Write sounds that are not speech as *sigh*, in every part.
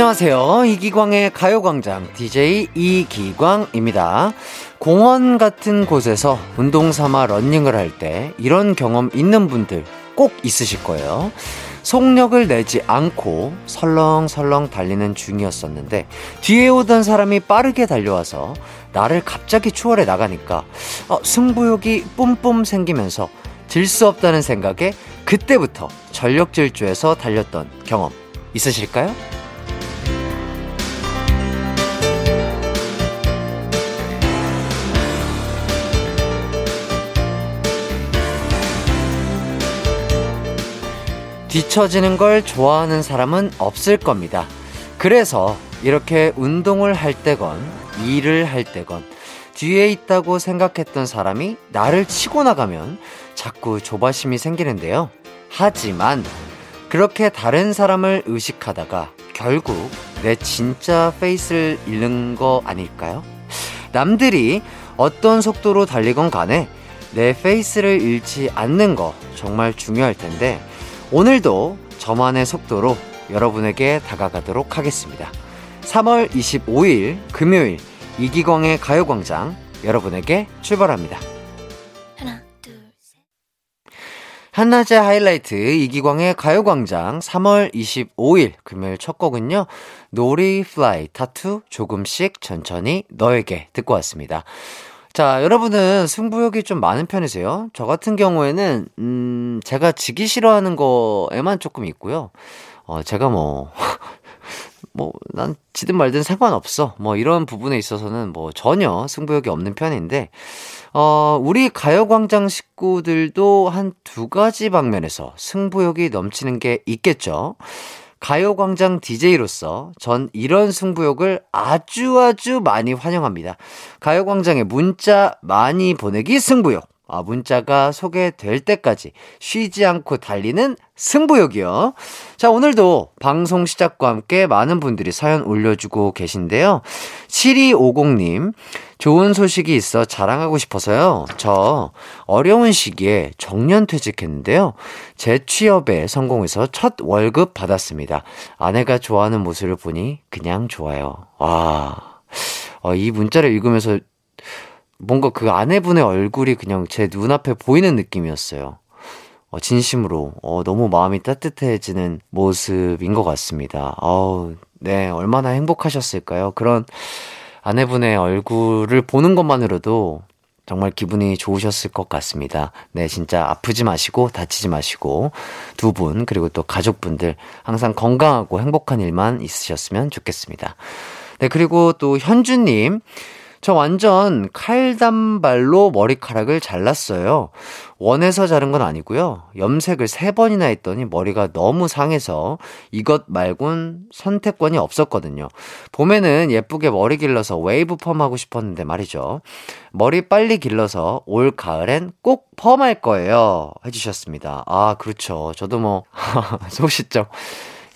안녕하세요. 이기광의 가요광장 DJ 이기광입니다. 공원 같은 곳에서 운동 삼아 런닝을 할 때 이런 경험 있는 분들 꼭 있으실 거예요. 속력을 내지 않고 설렁설렁 달리는 중이었었는데 뒤에 오던 사람이 빠르게 달려와서 나를 갑자기 추월해 나가니까 어, 승부욕이 뿜뿜 생기면서 질 수 없다는 생각에 그때부터 전력 질주해서 달렸던 경험 있으실까요? 뒤처지는 걸 좋아하는 사람은 없을 겁니다. 그래서 이렇게 운동을 할 때건 일을 할 때건 뒤에 있다고 생각했던 사람이 나를 치고 나가면 자꾸 조바심이 생기는데요. 하지만 그렇게 다른 사람을 의식하다가 결국 내 진짜 페이스를 잃는 거 아닐까요? 남들이 어떤 속도로 달리건 간에 내 페이스를 잃지 않는 거 정말 중요할 텐데 오늘도 저만의 속도로 여러분에게 다가가도록 하겠습니다. 3월 25일 금요일 이기광의 가요광장 여러분에게 출발합니다. 하나, 둘, 셋. 한낮의 하이라이트 이기광의 가요광장 3월 25일 금요일 첫 곡은요. 노리플라이 타루 조금씩 천천히 너에게 듣고 왔습니다. 자, 여러분은 승부욕이 좀 많은 편이세요? 저 같은 경우에는, 음, 제가 지기 싫어하는 거에만 조금 있고요. 어, 제가 뭐, *laughs* 뭐, 난 지든 말든 상관없어. 뭐, 이런 부분에 있어서는 뭐, 전혀 승부욕이 없는 편인데, 어, 우리 가요광장 식구들도 한 두 가지 방면에서 승부욕이 넘치는 게 있겠죠. 가요광장 DJ로서 전 이런 승부욕을 아주 아주 많이 환영합니다. 가요광장에 문자 많이 보내기 승부욕. 아, 문자가 소개될 때까지 쉬지 않고 달리는 승부욕이요. 자, 오늘도 방송 시작과 함께 많은 분들이 사연 올려주고 계신데요. 7250님, 좋은 소식이 있어 자랑하고 싶어서요. 저 어려운 시기에 정년 퇴직했는데요. 재취업에 성공해서 첫 월급 받았습니다. 아내가 좋아하는 모습을 보니 그냥 좋아요. 와. 어, 이 문자를 읽으면서 뭔가 그 아내분의 얼굴이 그냥 제 눈앞에 보이는 느낌이었어요. 어, 진심으로, 어, 너무 마음이 따뜻해지는 모습인 것 같습니다. 어우, 네, 얼마나 행복하셨을까요? 그런 아내분의 얼굴을 보는 것만으로도 정말 기분이 좋으셨을 것 같습니다. 네, 진짜 아프지 마시고, 다치지 마시고, 두 분, 그리고 또 가족분들, 항상 건강하고 행복한 일만 있으셨으면 좋겠습니다. 네, 그리고 또 현주님, 저 완전 칼단발로 머리카락을 잘랐어요. 원해서 자른 건 아니고요. 염색을 세 번이나 했더니 머리가 너무 상해서 이것 말곤 선택권이 없었거든요. 봄에는 예쁘게 머리 길러서 웨이브 펌 하고 싶었는데 말이죠. 머리 빨리 길러서 올 가을엔 꼭 펌할 거예요. 해주셨습니다. 아, 그렇죠. 저도 뭐, *laughs* 소시적.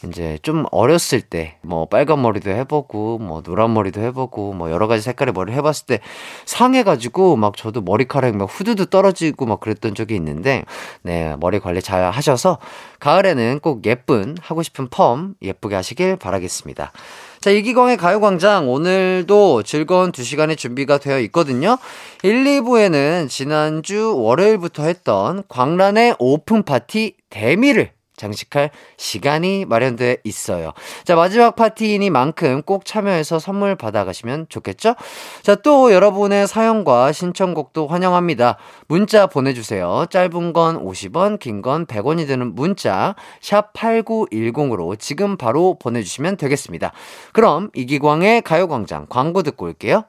이제 좀 어렸을 때 뭐 빨간 머리도 해보고 뭐 노란 머리도 해보고 뭐 여러 가지 색깔의 머리를 해봤을 때 상해가지고 막 저도 머리카락이 막 후두두 떨어지고 막 그랬던 적이 있는데 네 머리 관리 잘 하셔서 가을에는 꼭 예쁜 하고 싶은 펌 예쁘게 하시길 바라겠습니다. 자, 이기광의 가요광장 오늘도 즐거운 2시간의 준비가 되어 있거든요. 1, 2부에는 지난주 월요일부터 했던 광란의 오픈 파티 대미를 장식할 시간이 마련돼 있어요. 자, 마지막 파티이니만큼 꼭 참여해서 선물 받아가시면 좋겠죠? 자, 또 여러분의 사연과 신청곡도 환영합니다. 문자 보내주세요. 짧은 건 50원, 긴 건 100원이 드는 문자, 샵 8910으로 지금 바로 보내주시면 되겠습니다. 그럼 이기광의 가요광장 광고 듣고 올게요.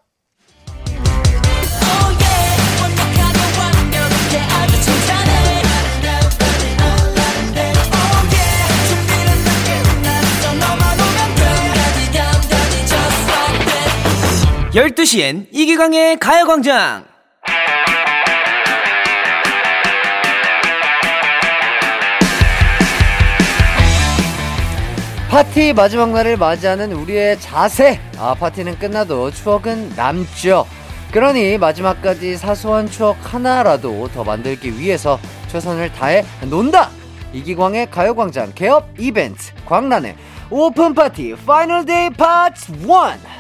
12시엔 이기광의 가요광장! 파티 마지막 날을 맞이하는 우리의 자세! 아, 파티는 끝나도 추억은 남죠. 그러니 마지막까지 사소한 추억 하나라도 더 만들기 위해서 최선을 다해 논다! 이기광의 가요광장 개업 이벤트 광란의 오픈 파티 final day 파트 1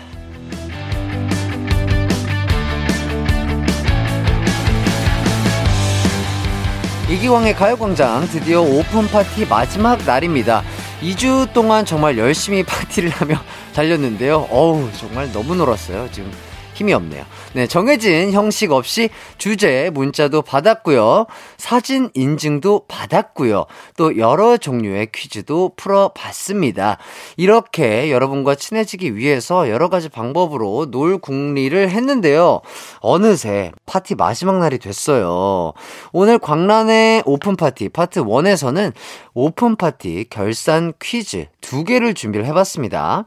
이기광의 가요광장 드디어 오픈 파티 마지막 날입니다. 2주 동안 정말 열심히 *laughs* 파티를 하며 달렸는데요. 어우, 정말 너무 놀았어요. 지금 힘이 없네요. 네, 정해진 형식 없이 주제 문자도 받았고요. 사진 인증도 받았고요. 또 여러 종류의 퀴즈도 풀어 봤습니다. 이렇게 여러분과 친해지기 위해서 여러 가지 방법으로 놀 궁리를 했는데요. 어느새 파티 마지막 날이 됐어요. 오늘 광란의 오픈 파티 파트 1에서는 오픈 파티 결산 퀴즈 두 개를 준비를 해 봤습니다.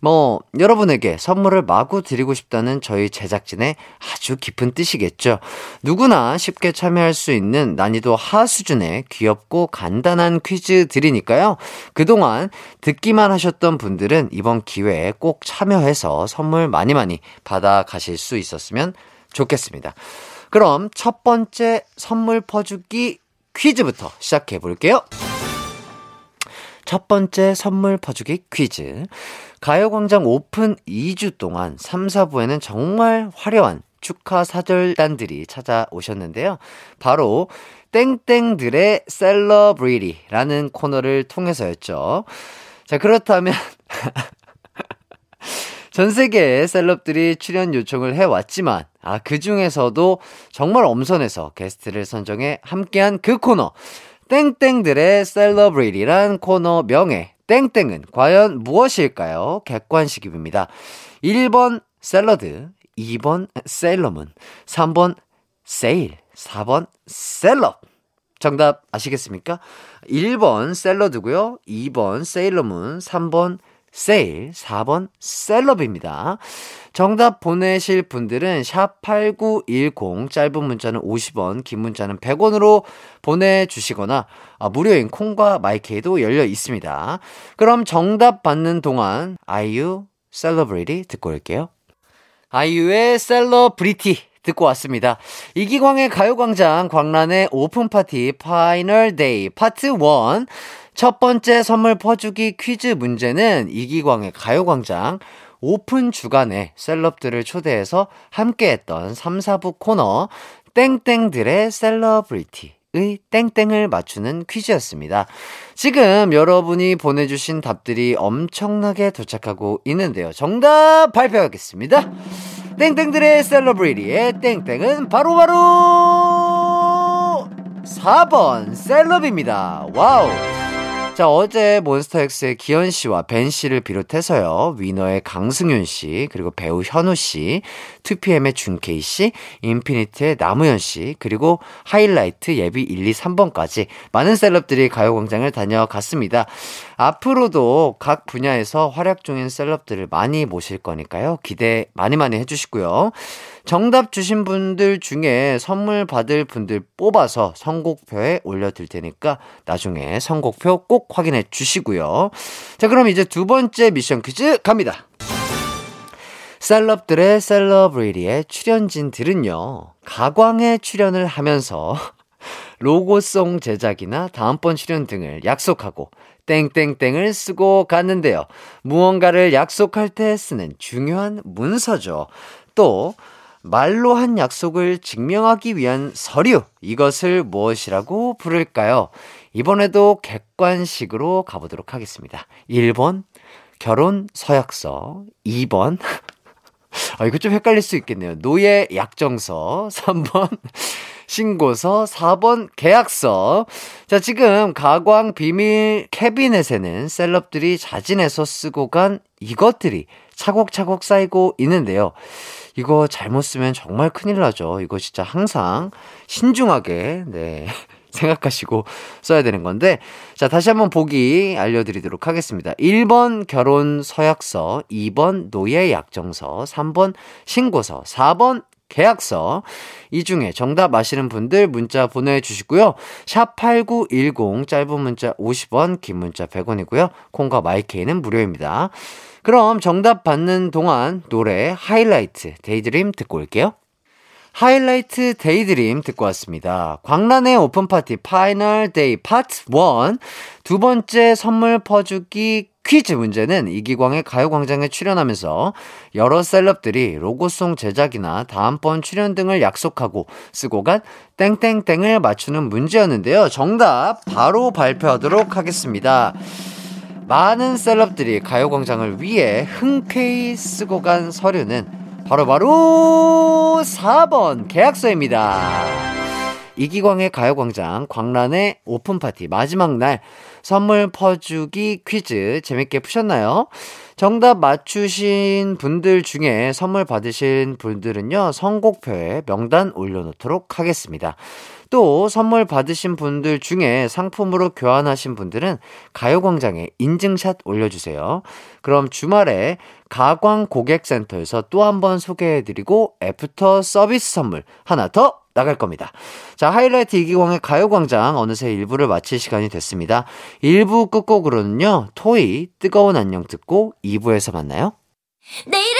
뭐, 여러분에게 선물을 마구 드리고 싶다는 저희 제작진의 아주 깊은 뜻이겠죠. 누구나 쉽게 참여할 수 있는 난이도 하 수준의 귀엽고 간단한 퀴즈 드리니까요. 그동안 듣기만 하셨던 분들은 이번 기회에 꼭 참여해서 선물 많이 많이 받아 가실 수 있었으면 좋겠습니다. 그럼 첫 번째 선물 퍼주기 퀴즈부터 시작해 볼게요. 첫 번째 선물 퍼주기 퀴즈. 가요광장 오픈 2주 동안 3, 4부에는 정말 화려한 축하 사절단들이 찾아오셨는데요. 바로 땡땡들의 celebrity라는 코너를 통해서였죠. 자, 그렇다면 *laughs* 전 세계의 celeb들이 출연 요청을 해왔지만, 아, 그 중에서도 정말 엄선해서 게스트를 선정해 함께한 그 코너. 땡땡들의 celebrity란 코너 명예 땡땡은 과연 무엇일까요? 객관식입니다. 1번 샐러드, 2번 세일러문, 3번 세일, 4번 셀럽. 정답 아시겠습니까? 1번 샐러드고요. 2번 세일러문, 3번 세일, 4번 celeb입니다. 정답 보내실 분들은 샵 8910 짧은 문자는 50원, 긴 문자는 100원으로 보내주시거나 아, 무료인 콩과 마이케이도 열려 있습니다. 그럼 정답 받는 동안 아이유 셀러브리티 듣고 올게요. 아이유의 셀러브리티 듣고 왔습니다. 이기광의 가요광장 광란의 오픈파티 final day 파트 1. 첫 번째 선물 퍼주기 퀴즈 문제는 이기광의 가요광장 오픈 주간에 celeb들을 초대해서 함께했던 3, 4부 코너 땡땡들의 celebrity의 땡땡을 맞추는 퀴즈였습니다. 지금 여러분이 보내주신 답들이 엄청나게 도착하고 있는데요. 정답 발표하겠습니다. 땡땡들의 celebrity의 땡땡은 바로바로 바로 4번 celeb입니다. 와우. 자, 어제 몬스타엑스의 기현 씨와 벤 씨를 비롯해서요, 위너의 강승윤 씨, 그리고 배우 현우 씨, 2PM의 준케이 씨, 인피니트의 남우현 씨, 그리고 하이라이트 예비 1, 2, 3번까지 많은 celeb들이 가요광장을 다녀갔습니다. 앞으로도 각 분야에서 활약 중인 셀럽들을 많이 모실 거니까요, 기대 많이 많이 해주시고요. 정답 주신 분들 중에 선물 받을 분들 뽑아서 선곡표에 올려둘 테니까 나중에 선곡표 꼭 확인해 주시고요. 자, 그럼 이제 두 번째 미션 퀴즈 갑니다. 셀럽들의 셀러브리티의 출연진들은요, 가광에 출연을 하면서 *laughs* 로고송 제작이나 다음번 출연 등을 약속하고 땡땡땡을 쓰고 갔는데요. 무언가를 약속할 때 쓰는 중요한 문서죠. 또 말로 한 약속을 증명하기 위한 서류. 이것을 무엇이라고 부를까요? 이번에도 객관식으로 가보도록 하겠습니다. 1번, 결혼 서약서. 2번, *laughs* 아, 이거 좀 헷갈릴 수 있겠네요. 노예 약정서. 3번, *laughs* 신고서. 4번, 계약서. 자, 지금 가광 비밀 캐비넷에는 셀럽들이 자진해서 쓰고 간 이것들이 차곡차곡 쌓이고 있는데요. 이거 잘못 쓰면 정말 큰일 나죠. 이거 진짜 항상 신중하게, 네. *laughs* 생각하시고 써야 되는 건데. 자, 다시 한번 보기 알려드리도록 하겠습니다. 1번 결혼 서약서, 2번 노예 약정서, 3번 신고서, 4번 계약서. 이 중에 정답 아시는 분들 문자 보내주시고요. 샵8910 짧은 문자 50원, 긴 문자 100원이고요. 콩과 마이케이는 무료입니다. 그럼 정답 받는 동안 노래 하이라이트 Daydream 듣고 올게요. 하이라이트 Daydream 듣고 왔습니다. 광란의 오픈파티 final day 파트 1. 두 번째 선물 퍼주기 퀴즈 문제는 이기광의 가요광장에 출연하면서 여러 셀럽들이 로고송 제작이나 다음번 출연 등을 약속하고 쓰고 간 땡땡땡을 맞추는 문제였는데요. 정답 바로 발표하도록 하겠습니다. 많은 셀럽들이 가요광장을 위해 흔쾌히 쓰고 간 서류는 바로바로 바로 4번 계약서입니다. 이기광의 가요광장 광란의 오픈파티 마지막 날 선물 퍼주기 퀴즈 재밌게 푸셨나요? 정답 맞추신 분들 중에 선물 받으신 분들은요, 선곡표에 명단 올려놓도록 하겠습니다. 또 선물 받으신 분들 중에 상품으로 교환하신 분들은 가요광장에 인증샷 올려주세요. 그럼 주말에 가광 고객센터에서 또 한 번 소개해드리고 애프터 서비스 선물 하나 더 나갈 겁니다. 자, 하이라이트 이기광의 가요광장 어느새 1부를 마칠 시간이 됐습니다. 1부 끝곡으로는요, 토이 뜨거운 안녕 듣고 2부에서 만나요. 내 이름은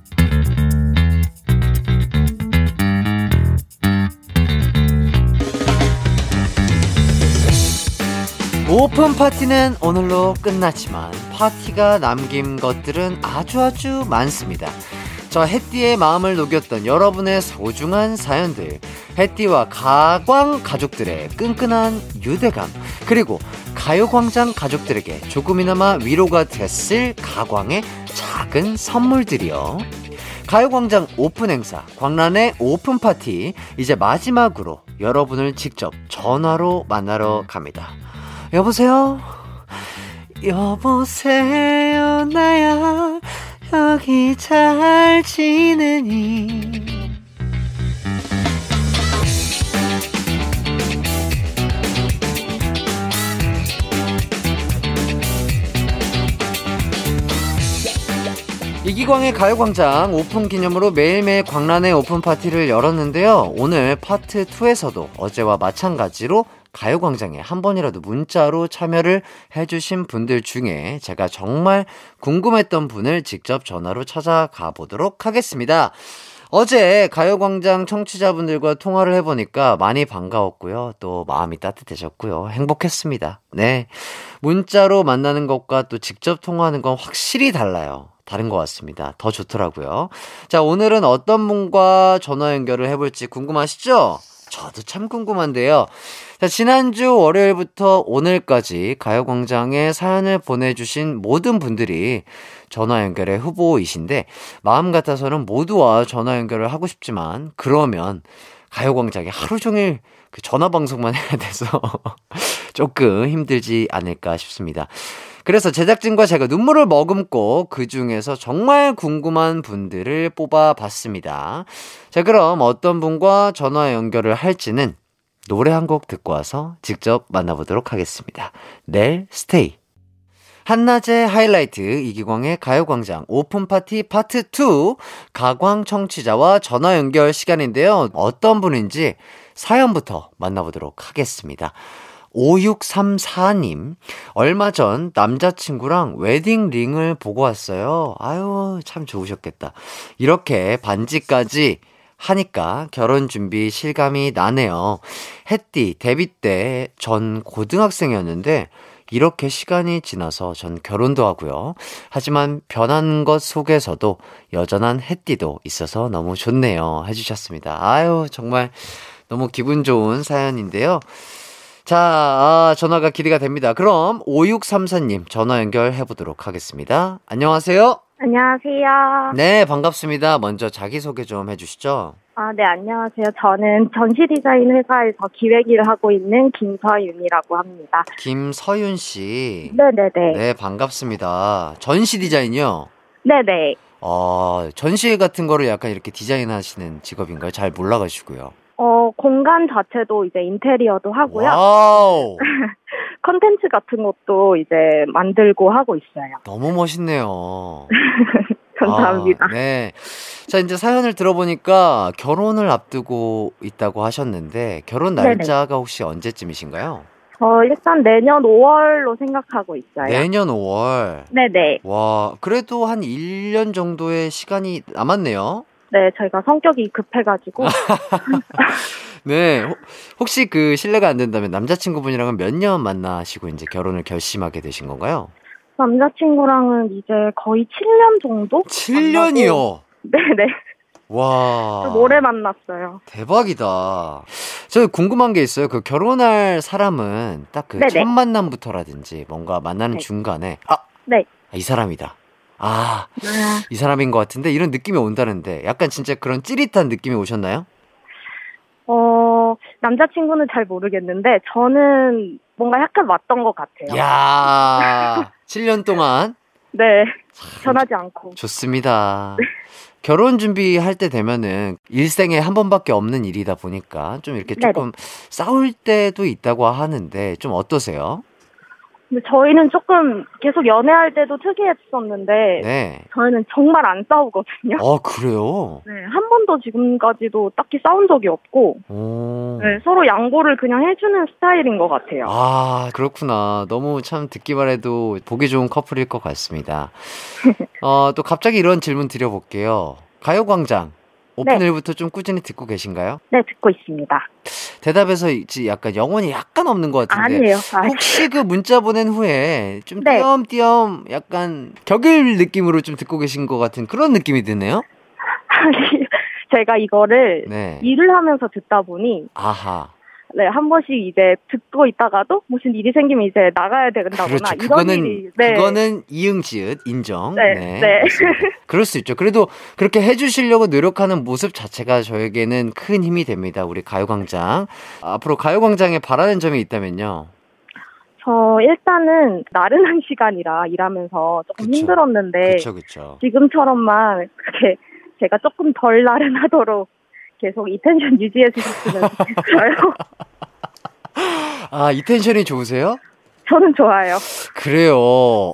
오픈 파티는 오늘로 끝났지만 파티가 남긴 것들은 아주 아주 많습니다. 저 해띠의 마음을 녹였던 여러분의 소중한 사연들, 해띠와 가광 가족들의 끈끈한 유대감, 그리고 가요광장 가족들에게 조금이나마 위로가 됐을 가광의 작은 선물들이요. 가요광장 오픈 행사, 광란의 오픈 파티, 이제 마지막으로 여러분을 직접 전화로 만나러 갑니다. 여보세요? 여보세요, 나야. 거기 잘 지내니? 이기광의 가요광장 오픈 기념으로 매일매일 광란의 오픈 파티를 열었는데요. 오늘 파트 2에서도 어제와 마찬가지로 가요광장에 한 번이라도 문자로 참여를 해주신 분들 중에 제가 정말 궁금했던 분을 직접 전화로 찾아가 보도록 하겠습니다. 어제 가요광장 청취자분들과 통화를 해보니까 많이 반가웠고요. 또 마음이 따뜻해졌고요. 행복했습니다. 네. 문자로 만나는 것과 또 직접 통화하는 건 확실히 달라요. 다른 것 같습니다. 더 좋더라고요. 자, 오늘은 어떤 분과 전화 연결을 해볼지 궁금하시죠? 저도 참 궁금한데요. 자, 지난주 월요일부터 오늘까지 가요광장에 사연을 보내주신 모든 분들이 전화 연결의 후보이신데, 마음 같아서는 모두와 전화 연결을 하고 싶지만, 그러면 가요광장에 하루 종일 그 전화 방송만 *laughs* 해야 돼서 조금 힘들지 않을까 싶습니다. 그래서 제작진과 제가 눈물을 머금고 그 중에서 정말 궁금한 분들을 뽑아봤습니다. 자, 그럼 어떤 분과 전화 연결을 할지는 노래 한 곡 듣고 와서 직접 만나보도록 하겠습니다. 넬 Stay. 한낮의 하이라이트 이기광의 가요광장 오픈파티 파트 2 가광 청취자와 전화 연결 시간인데요. 어떤 분인지 사연부터 만나보도록 하겠습니다. 5634님, 얼마 전 남자친구랑 wedding ring을 보고 왔어요. 아유, 참 좋으셨겠다. 이렇게 반지까지 하니까 결혼 준비 실감이 나네요. 햇띠, 데뷔 때 전 고등학생이었는데, 이렇게 시간이 지나서 전 결혼도 하고요. 하지만 변한 것 속에서도 여전한 햇띠도 있어서 너무 좋네요. 해주셨습니다. 아유, 정말 너무 기분 좋은 사연인데요. 자, 아, 전화가 기대가 됩니다. 그럼 5634님 전화 연결해 보도록 하겠습니다. 안녕하세요. 안녕하세요. 네, 반갑습니다. 먼저 자기소개 좀 해주시죠. 아, 네, 안녕하세요. 저는 전시 디자인 회사에서 기획 일을 하고 있는 김서윤이라고 합니다. 김서윤 씨. 네네네. 네, 반갑습니다. 전시 디자인이요? 네네. 어, 전시 같은 거를 약간 이렇게 디자인하시는 직업인가요? 잘 몰라가지고요. 어, 공간 자체도 이제 인테리어도 하고요. *laughs* 컨텐츠 같은 것도 이제 만들고 하고 있어요. 너무 멋있네요. *laughs* 감사합니다. 아, 네. 자, 이제 사연을 들어보니까 결혼을 앞두고 있다고 하셨는데 결혼 네네. 날짜가 혹시 언제쯤이신가요? 저 일단 내년 5월로 생각하고 있어요. 내년 5월. 네네. 와, 그래도 한 1년 정도의 시간이 남았네요. 네, 저희가 성격이 급해가지고. *laughs* 네. 혹- 혹시 그 실례가 안 된다면 남자친구분이랑은 몇 년 만나시고 이제 결혼을 결심하게 되신 건가요? 남자친구랑은 이제 거의 7년 정도? 7년이요. 네네. 와. 좀 오래 만났어요. 대박이다. 저 궁금한 게 있어요. 그 결혼할 사람은 딱그 네네. 첫 만남부터라든지 뭔가 만나는 네. 중간에 아, 네. 아, 이 사람이다. 아, 아, 이 사람인 것 같은데 이런 느낌이 온다는데 약간 진짜 그런 찌릿한 느낌이 오셨나요? 어, 남자친구는 잘 모르겠는데, 저는 뭔가 약간 왔던 것 같아요. 야 7년 동안 네. 변하지 않고. 좋습니다. 결혼 준비할 때 되면은 일생에 한 번밖에 없는 일이다 보니까 좀 이렇게 네네. 조금 싸울 때도 있다고 하는데 좀 어떠세요? 근데 저희는 조금 계속 연애할 때도 특이했었는데, 네. 저희는 정말 안 싸우거든요. 어, 그래요? 네, 한 번도 지금까지도 딱히 싸운 적이 없고, 오. 네, 서로 양보를 그냥 해주는 스타일인 것 같아요. 아, 그렇구나. 너무 참 듣기만 해도 보기 좋은 커플일 것 같습니다. *laughs* 어, 또 갑자기 이런 질문 드려볼게요. 가요광장. 오픈 네. 일부터 좀 꾸준히 듣고 계신가요? 네, 듣고 있습니다. 대답에서 약간 영혼이 약간 없는 것 같은데. 아니에요. 아니, 혹시 그 문자 보낸 후에 좀 네. 띄엄띄엄 약간 격일 느낌으로 좀 듣고 계신 것 같은 그런 느낌이 드네요? 아니, 제가 이거를 네. 일을 하면서 듣다 보니, 아하. 네, 한 번씩 이제 듣고 있다가도 무슨 일이 생기면 이제 나가야 된다거나 그렇죠. 이런 그거는 일이, 네. 그거는 이응지읒 인정. 네, 네. 맞습니다. 그럴 수 있죠. 그래도 그렇게 해 주시려고 노력하는 모습 자체가 저에게는 큰 힘이 됩니다. 우리 가요 광장 앞으로 가요 광장에 바라는 점이 있다면요. 저 일단은 나른한 *laughs* 시간이라 일하면서 조금 그쵸. 힘들었는데, 그렇죠, 그렇죠. 지금처럼만 그렇게 제가 조금 덜 나른하도록 계속 이 텐션 유지해 주셨으면 좋겠어요. *laughs* 아, 이 텐션이 좋으세요? 저는 좋아요. 그래요.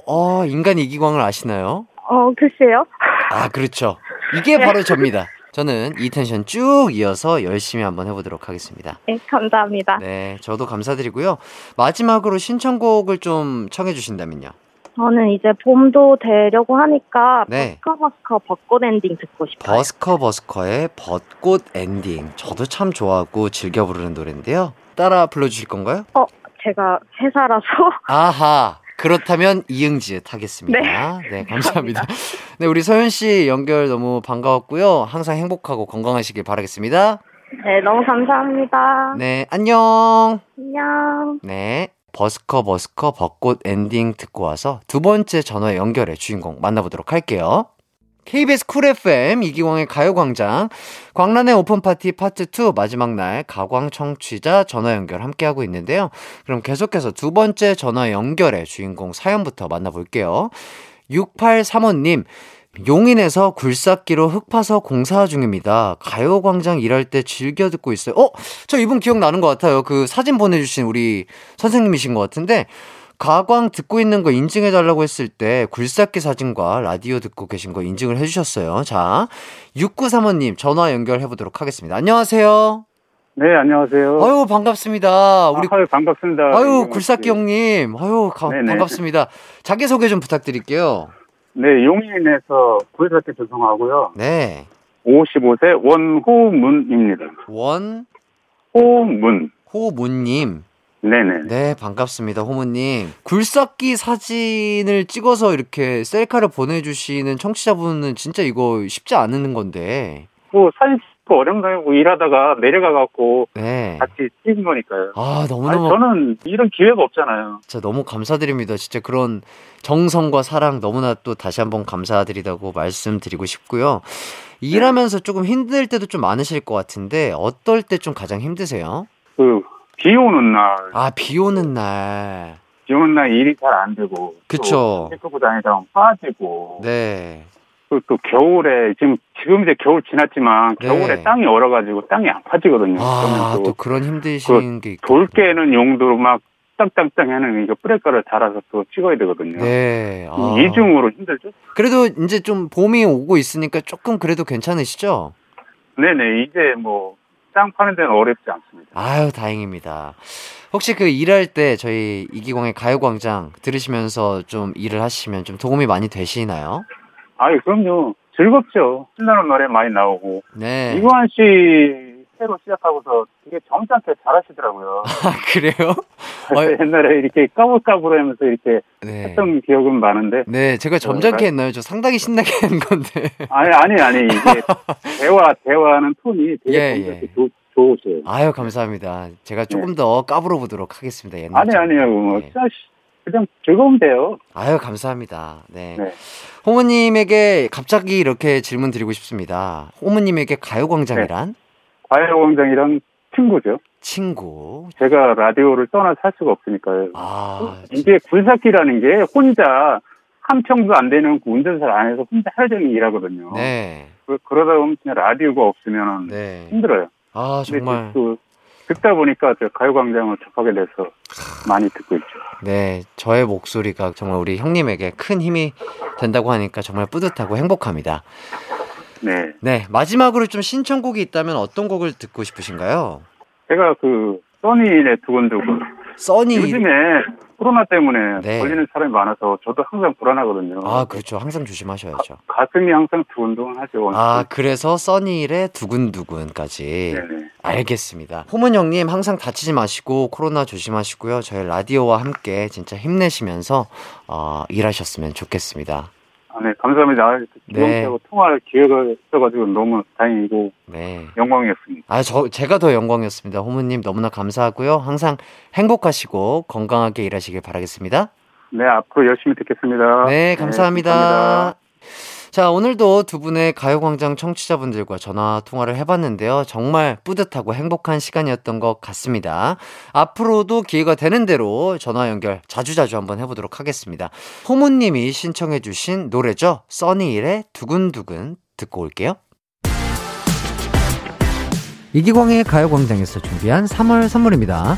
어, 인간 이기광을 아시나요? 어, 글쎄요. 아, 그렇죠. 이게 바로 접니다. 저는 이 텐션 쭉 이어서 열심히 한번 해보도록 하겠습니다. 네, 감사합니다. 네, 저도 감사드리고요. 마지막으로 신청곡을 좀 청해주신다면요. 저는 이제 봄도 되려고 하니까 네. 버스커버스커 벚꽃 엔딩 듣고 싶어요. 버스커 버스커의 벚꽃 엔딩. 저도 참 좋아하고 즐겨 부르는 노래인데요. 따라 불러주실 건가요? 어, 제가 회사라서 *laughs* 아하. 그렇다면 이응지읒 하겠습니다. 네, 감사합니다. 네, 우리 서현 씨 연결 너무 반가웠고요. 항상 행복하고 건강하시길 바라겠습니다. 네, 너무 감사합니다. 네, 안녕. 안녕. 네. 버스커 버스커 벚꽃 엔딩 듣고 와서 두 번째 전화 연결의 주인공 만나보도록 할게요. KBS 쿨 FM 이기광의 가요광장 광란의 오픈파티 파트 2 마지막 날 가광 청취자 전화 연결 함께하고 있는데요. 그럼 계속해서 두 번째 전화 연결의 주인공 사연부터 만나볼게요. 6835님 용인에서 굴삭기로 흙 파서 공사 중입니다. 가요광장 일할 때 즐겨 듣고 있어요. 어? 저 이분 기억나는 것 같아요. 그 사진 보내주신 우리 선생님이신 것 같은데, 가광 듣고 있는 거 인증해달라고 했을 때 굴삭기 사진과 라디오 듣고 계신 거 인증을 해주셨어요. 자, 6935님 전화 연결해보도록 하겠습니다. 안녕하세요. 네, 안녕하세요. 아유, 반갑습니다. 우리, 아유, 반갑습니다. 아유, 굴삭기 씨. 형님. 아유, 가- 네네. 반갑습니다. 자기소개 좀 부탁드릴게요. 네, 용인에서 굴삭기 조성하고요. 네. 55세 원호문입니다. 원, 호문. 호문님. 네네. 네, 반갑습니다, 호모님. 굴삭기 사진을 찍어서 이렇게 셀카를 보내주시는 청취자분은 진짜 이거 쉽지 않은 건데. 뭐, 사진 찍고 어령당하고 일하다가 내려가갖고 네. 같이 찍은 거니까요. 아, 아니, 너무너무, 저는 이런 기회가 없잖아요. 진짜 너무 감사드립니다. 진짜 그런 정성과 사랑 너무나 또 다시 한번 감사드리다고 말씀드리고 싶고요. 일하면서 조금 힘들 때도 좀 많으실 것 같은데, 어떨 때 좀 가장 힘드세요? 그, 비 오는 날, 아, 비 오는 날. 비 오는 날 일이 잘 안 되고. 그쵸. 찍고 다니다가 빠지고. 네. 또, 또 겨울에, 지금, 지금 이제 겨울 지났지만, 네. 겨울에 땅이 얼어가지고 땅이 안 파지거든요. 아, 또 또 그런 힘드신 게 있고. 돌 깨는 용도로 막 땅땅땅 하는 이거 뿌레가를 달아서 또 찍어야 되거든요. 네. 아. 이중으로 힘들죠? 그래도 이제 좀 봄이 오고 있으니까 조금 그래도 괜찮으시죠? 네네, 이제 뭐, 땅 파는 데는 어렵지 않습니다. 아유, 다행입니다. 혹시 그 일할 때 저희 이기광의 가요광장 들으시면서 좀 일을 하시면 좀 도움이 많이 되시나요? 아유, 그럼요. 즐겁죠. 신나는 노래 많이 나오고. 네. 이구환 씨 새로 시작하고서 되게 점잖게 잘하시더라고요. *laughs* 아, 그래요? *laughs* 어, 옛날에 이렇게 까불까불 하면서 이렇게 네. 했던 기억은 많은데. 네, 제가 점잖게 했나요? 저 상당히 신나게 한 건데. *laughs* 아니, 아니, 아니. 이게 대화, 대화하는 톤이 되게 예, 예. 좋- 좋으세요. 아유, 감사합니다. 제가 조금 더 까불어 보도록 하겠습니다. 옛날 아니, 아니요. 뭐, 네. 그냥, 돼요. 아유, 감사합니다. 네. 네. 호모님에게 갑자기 이렇게 질문 드리고 싶습니다. 호모님에게 가요광장이란? 과외공장이랑 친구죠. 친구. 제가 라디오를 떠나 살 수가 없으니까요. 아, 이게 굴삭기라는 게 혼자 한 평도 안 되는 그 운전사 안에서 혼자 하루 종일 일하거든요. 네. 그, 그러다 보면 그냥 라디오가 없으면 네. 힘들어요. 아, 정말. 또 듣다 보니까 저 가요광장을 접하게 돼서 많이 듣고 있죠. 네. 저의 목소리가 정말 우리 형님에게 큰 힘이 된다고 하니까 정말 뿌듯하고 행복합니다. 네. 네. 마지막으로 좀 신청곡이 있다면 어떤 곡을 듣고 싶으신가요? 제가 그 써니의 두근두근 써니. 요즘에 코로나 때문에 네. 걸리는 사람이 많아서 저도 항상 불안하거든요. 아, 그렇죠. 항상 조심하셔야죠. 가 슴이 항상 두근두근 하죠. 아, 그래서 써니일의 두근두근까지. 네네. 알겠습니다. 호문 형님 항상 다치지 마시고 코로나 조심하시고요. 저희 라디오와 함께 진짜 힘내시면서 어, 일하셨으면 좋겠습니다. 아, 네, 감사합니다. 아, 이렇게 네. 통화할 기회가 있어가지고 너무 다행이고 네. 영광이었습니다. 아, 저 제가 더 영광이었습니다. 호문님 너무나 감사하고요. 항상 행복하시고 건강하게 일하시길 바라겠습니다. 네, 앞으로 열심히 듣겠습니다. 네, 감사합니다. 감사합니다. 자, 오늘도 두 분의 가요광장 청취자분들과 전화 통화를 해봤는데요. 정말 뿌듯하고 행복한 시간이었던 것 같습니다. 앞으로도 기회가 되는 대로 전화 연결 자주자주 한번 해보도록 하겠습니다. 호모님이 신청해주신 노래죠. 써니일의 두근두근 듣고 올게요. 이기광의 가요광장에서 준비한 3월 선물입니다.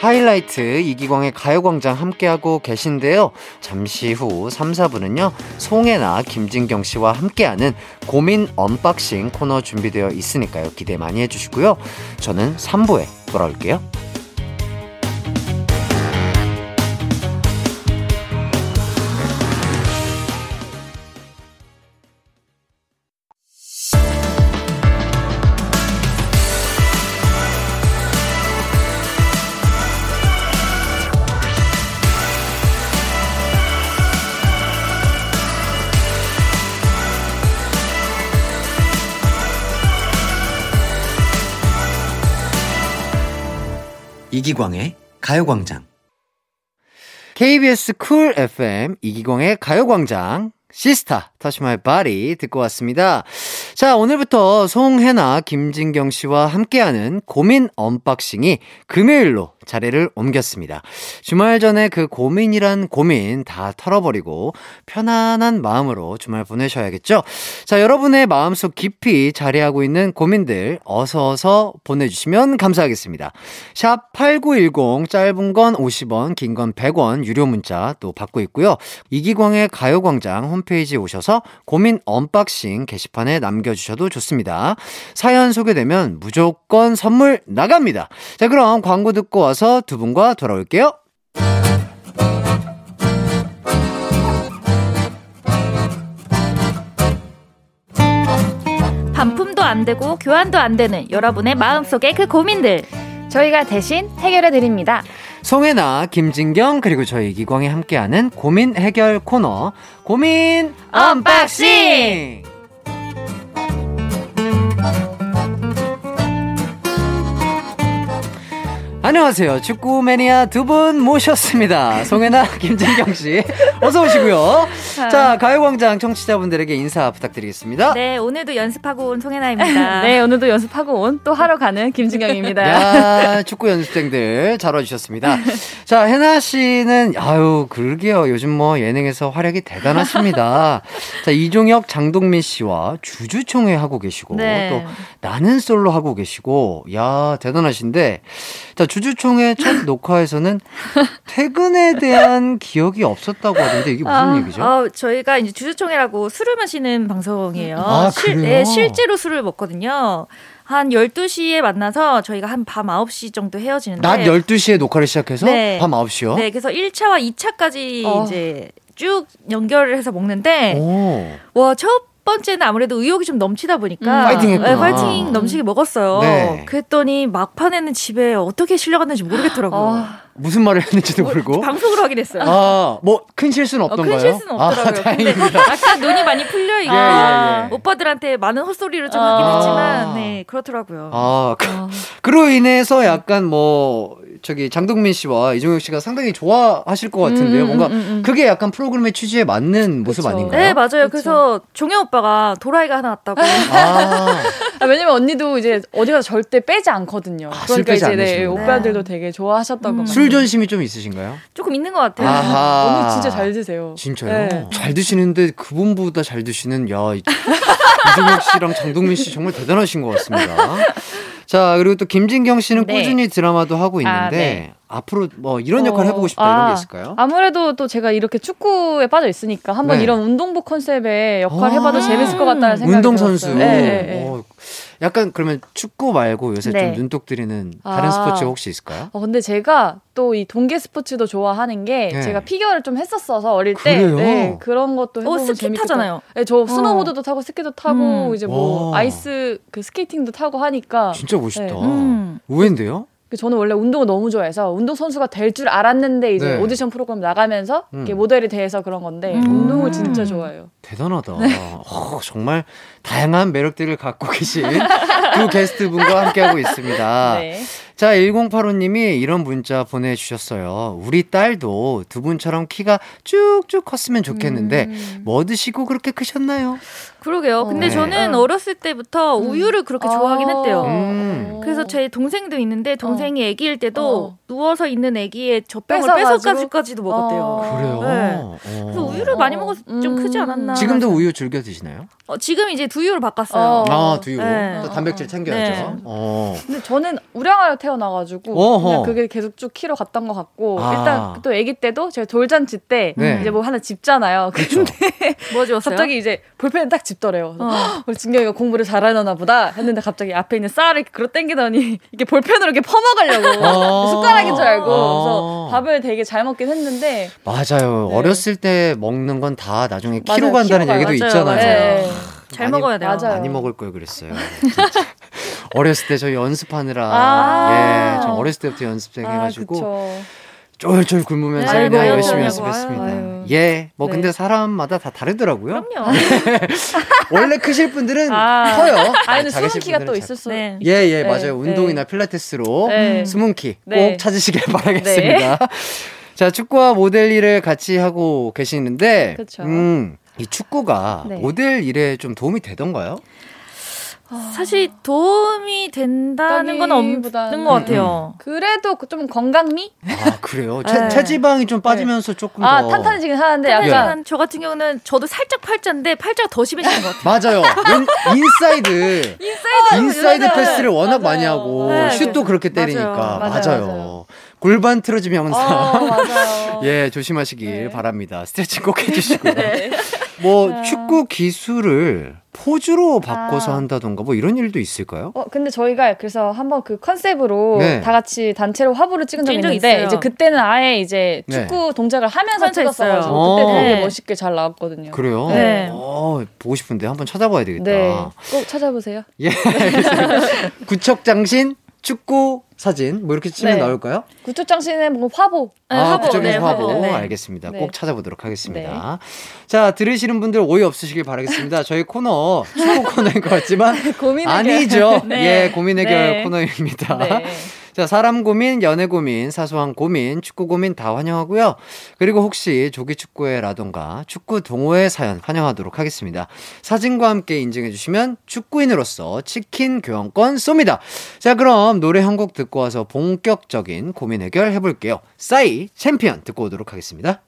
하이라이트 이기광의 가요광장 함께하고 계신데요. 잠시 후 3, 4부는요. 송혜나 김진경 씨와 함께하는 고민 unboxing 코너 준비되어 있으니까요. 기대 많이 해주시고요. 저는 3부에 돌아올게요. 이기광의 가요광장. KBS 쿨 FM 이기광의 가요광장. 시스타, Touch My Body 듣고 왔습니다. 자, 오늘부터 송혜나, 김진경 씨와 함께하는 고민 unboxing이 금요일로 자리를 옮겼습니다. 주말 전에 그 고민이란 고민 다 털어버리고 편안한 마음으로 주말 보내셔야겠죠? 자, 여러분의 마음속 깊이 자리하고 있는 고민들 어서 어서 보내주시면 감사하겠습니다. 샵 8910 짧은 건 50원, 긴 건 100원 유료 문자 또 받고 있고요. 이기광의 가요광장 홈페이지에 오셔서 고민 unboxing 게시판에 남겨주셔도 좋습니다. 사연 소개되면 무조건 선물 나갑니다. 자, 그럼 광고 듣고 와서 두 분과 돌아올게요. 반품도 안 되고 교환도 안 되는 여러분의 마음속의 그 고민들 저희가 대신 해결해 드립니다. 송혜나, 김진경, 그리고 저희 이기광이 함께하는 고민 해결 코너, 고민 unboxing! 안녕하세요. 축구 매니아 두 분 모셨습니다. 송혜나, *laughs* 김진경 씨. 어서 오시고요. 자, 가요광장 청취자분들에게 인사 부탁드리겠습니다. 네, 오늘도 연습하고 온 송혜나입니다. *laughs* 네, 오늘도 연습하고 온 또 하러 가는 김진경입니다. *laughs* 야, 축구 연습생들 잘 와주셨습니다. 자, 혜나 씨는, 아유, 그러게요. 요즘 뭐 예능에서 활약이 대단하십니다. 자, 이종혁, 장동민 씨와 주주총회 하고 계시고, 네. 또 나는 솔로 하고 계시고, 야, 대단하신데, 자, 주 주총회 첫 *laughs* 녹화에서는 퇴근에 대한 기억이 없었다고 하던데, 이게 무슨 아, 얘기죠? 어, 저희가 이제 주주총회라고 술을 마시는 방송이에요. 아, 실? 네, 실제로 술을 먹거든요. 한 12시에 만나서 저희가 한 밤 9시 정도 헤어지는데 낮 12시에 녹화를 시작해서 네. 밤 9시요? 네, 그래서 1차와 2차까지 어. 이제 쭉 연결을 해서 먹는데 오. 와, 첫 번째는 아무래도 의욕이 좀 넘치다 보니까 음. 파이팅. 네, 파이팅 넘치게 먹었어요. 네. 그랬더니 막판에는 집에 어떻게 실려갔는지 모르겠더라고요. 아, 무슨 말을 했는지도 뭐, 모르고. 방송으로 확인했어요. 아, 뭐 큰 실수는 어, 없던가요? 큰 실수는 아, 없더라고요. 근데 다행입니다. 약간 눈이 많이 풀려 있고 예, 예, 예. 오빠들한테 많은 헛소리를 좀 아. 하긴 했지만 네 그렇더라고요. 아, 그, 그로 인해서 약간 뭐 저기 장동민 씨와 이종혁 씨가 상당히 좋아하실 것 같은데요. 음, 뭔가 음, 음, 음. 그게 약간 프로그램의 취지에 맞는 모습 그쵸. 아닌가요? 네 맞아요. 그쵸. 그래서 종현 오빠가 도라이가 하나 왔다고. *laughs* 아, 아, 왜냐면 언니도 이제 어디 가서 절대 빼지 않거든요. 아, 술 그러니까 빼지 이제 네. 오빠들도 되게 좋아하셨다고. 음. 술 전심이 좀 있으신가요? 조금 있는 것 같아요. 아하. 언니 진짜 잘 드세요. 진짜요? 네. 잘 드시는데 그분보다 잘 드시는 야 이- *laughs* 이종혁 씨랑 장동민 씨 정말 대단하신 것 같습니다. 자 그리고 또 김진경 씨는 네. 꾸준히 드라마도 하고 있는데 아, 네. 앞으로 뭐 이런 역할 어, 해보고 싶다 이런 게 아, 있을까요? 아무래도 또 제가 이렇게 축구에 빠져 있으니까 한번 네. 이런 운동복 컨셉의 역할 아. 해봐도 재밌을 것 같다는 생각이 운동 선수. 들었어요. 네, 네, 네. 어, 약간 그러면 축구 말고 요새 좀 네. 눈독 들이는 다른 아. 스포츠 혹시 있을까요? 어, 근데 제가 또 이 동계 스포츠도 좋아하는 게 네. 제가 피겨를 좀 했었어서 어릴 때 그래요? 네, 그런 것도 어 해보면 스키 재밌겠다. 타잖아요. 네, 저 스노보드도 타고 스키도 타고 음. 이제 뭐 와. 아이스 그 스케이팅도 타고 하니까 진짜 멋있다. 네. 음. 의외인데요? 그 저는 원래 운동을 너무 좋아해서 운동 선수가 될 줄 알았는데 이제 네. 오디션 프로그램 나가면서 음. 모델이 돼서 그런 건데 음. 운동을 진짜 좋아해요. 대단하다. 어, 정말 다양한 매력들을 갖고 계신 *laughs* 두 게스트분과 함께하고 있습니다. 네. 자, 1085님이 이런 문자 보내주셨어요. 우리 딸도 두 분처럼 키가 쭉쭉 컸으면 좋겠는데, 음. 뭐 드시고 그렇게 크셨나요? 그러게요. 근데 네. 저는 어. 어렸을 때부터 우유를 그렇게 좋아하긴 했대요. 음. 그래서 제 동생도 있는데 동생이 아기일 때도 어. 누워서 있는 아기의 젖병을 뺏어가지고? 뺏어가지고까지도 먹었대요. 어. 그래요? 네. 어. 그래서 우유를 많이 어. 먹어서 좀 음. 크지 않았나. 지금도 우유 즐겨 드시나요? 어, 지금 이제 두유로 바꿨어요. 어. 아, 두유. 네. 또 단백질 챙겨야죠. 네. 어. 근데 저는 우량아로 태어나가지고 어허. 그냥 그게 계속 쭉 키로 갔던 것 같고 아. 일단 또 아기 때도 제가 돌잔치 때 네. 이제 뭐 하나 집잖아요. 그렇죠. 뭐 주었어요? *laughs* 갑자기 이제 볼펜을 딱 집더래요. 어. 헉, 우리 진경이가 공부를 잘하나 보다 했는데 갑자기 앞에 있는 쌀을 이렇게 그로 땡기더니 *laughs* 이게 볼펜으로 이렇게 퍼먹으려고 어. 숟가락인 줄 알고 어. 그래서 밥을 되게 잘 먹긴 했는데 맞아요. 네. 어렸을 때 먹는 건 다 나중에 키로 맞아요. 간다는 키로 얘기도 가요. 있잖아요. 맞아요, 네. 잘 많이- 먹어야 돼요. 맞아요. 많이 먹을 걸 그랬어요. *laughs* 어렸을 때저 연습하느라 아. 예, 저 어렸을 때부터 연습생 아 해가지고 그쵸. 쫄쫄 굶으면서 네, 아이고, 열심히 연습했습니다. 아유. 예, 뭐 네. 근데 사람마다 다 다르더라고요. 그럼요. *laughs* 원래 크실 분들은 아. 커요. 아이는 작으실 숨은 키가 또 있을 수. 네. 예, 예, 네, 맞아요. 네. 운동이나 필라테스로 네. 숨은키 꼭 네. 찾으시길 바라겠습니다. 자, 축구와 모델 일을 같이 하고 계시는데, 그쵸. 음, 이 축구가 네. 모델 일에 좀 도움이 되던가요? 사실 도움이 된다는 건 없는 것 같아요. 그래도 그좀 건강미? 아, 그래요? *laughs* 체, 네. 체 지방이 좀 빠지면서 조금 아 더. 탄탄해지긴 하는데 예. 약간 하지만 저 같은 경우는 저도 살짝 팔자인데 팔자가 더 심해지는 것 같아요. 맞아요. 인, 인사이드. 인사이드 맞아요. 패스를 워낙 맞아요. 많이 하고, 네, 슛도 그렇게. 때리니까. 맞아요. 맞아요, 맞아요. 골반 틀어지면 항상. 어 맞아요. *laughs* 예, 조심하시길 네. 바랍니다. 스트레칭 꼭 해주시고요. 뭐, 축구 기술을 포즈로 바꿔서 아. 한다던가 뭐 이런 일도 있을까요? 어 근데 저희가 그래서 한번 그 컨셉으로 네. 다 같이 단체로 화보를 찍은 적이 있는데 있어요. 이제 그때는 아예 이제 네. 축구 동작을 하면서 찍었어가지고. 그때 되게 네. 멋있게 잘 나왔거든요. 그래요? 네. 어, 보고 싶은데 한번 찾아봐야 되겠다. 네, 꼭 찾아보세요. 예. *laughs* 구척장신 축구 사진 뭐 이렇게 치면 네. 나올까요? 구초장신의 뭐 화보. 아, 화보, 구척에서 네, 화보. 화보. 네. 알겠습니다. 네. 꼭 찾아보도록 하겠습니다. 자, 들으시는 분들 오해 없으시길 바라겠습니다. 저희 코너 축구 코너인 것 같지만 *laughs* 고민 해결. 아니죠. *laughs* 네. 예, 고민 해결 네. 코너입니다. 네. 자, 사람 고민, 연애 고민, 사소한 고민, 축구 고민 다 환영하고요. 그리고 혹시 조기 축구회라던가 축구 동호회 사연 환영하도록 하겠습니다. 사진과 함께 인증해 주시면 축구인으로서 치킨 교환권 쏩니다. 자, 그럼 노래 한 곡 듣고 와서 본격적인 고민 해결 해볼게요. 싸이 챔피언 듣고 오도록 하겠습니다.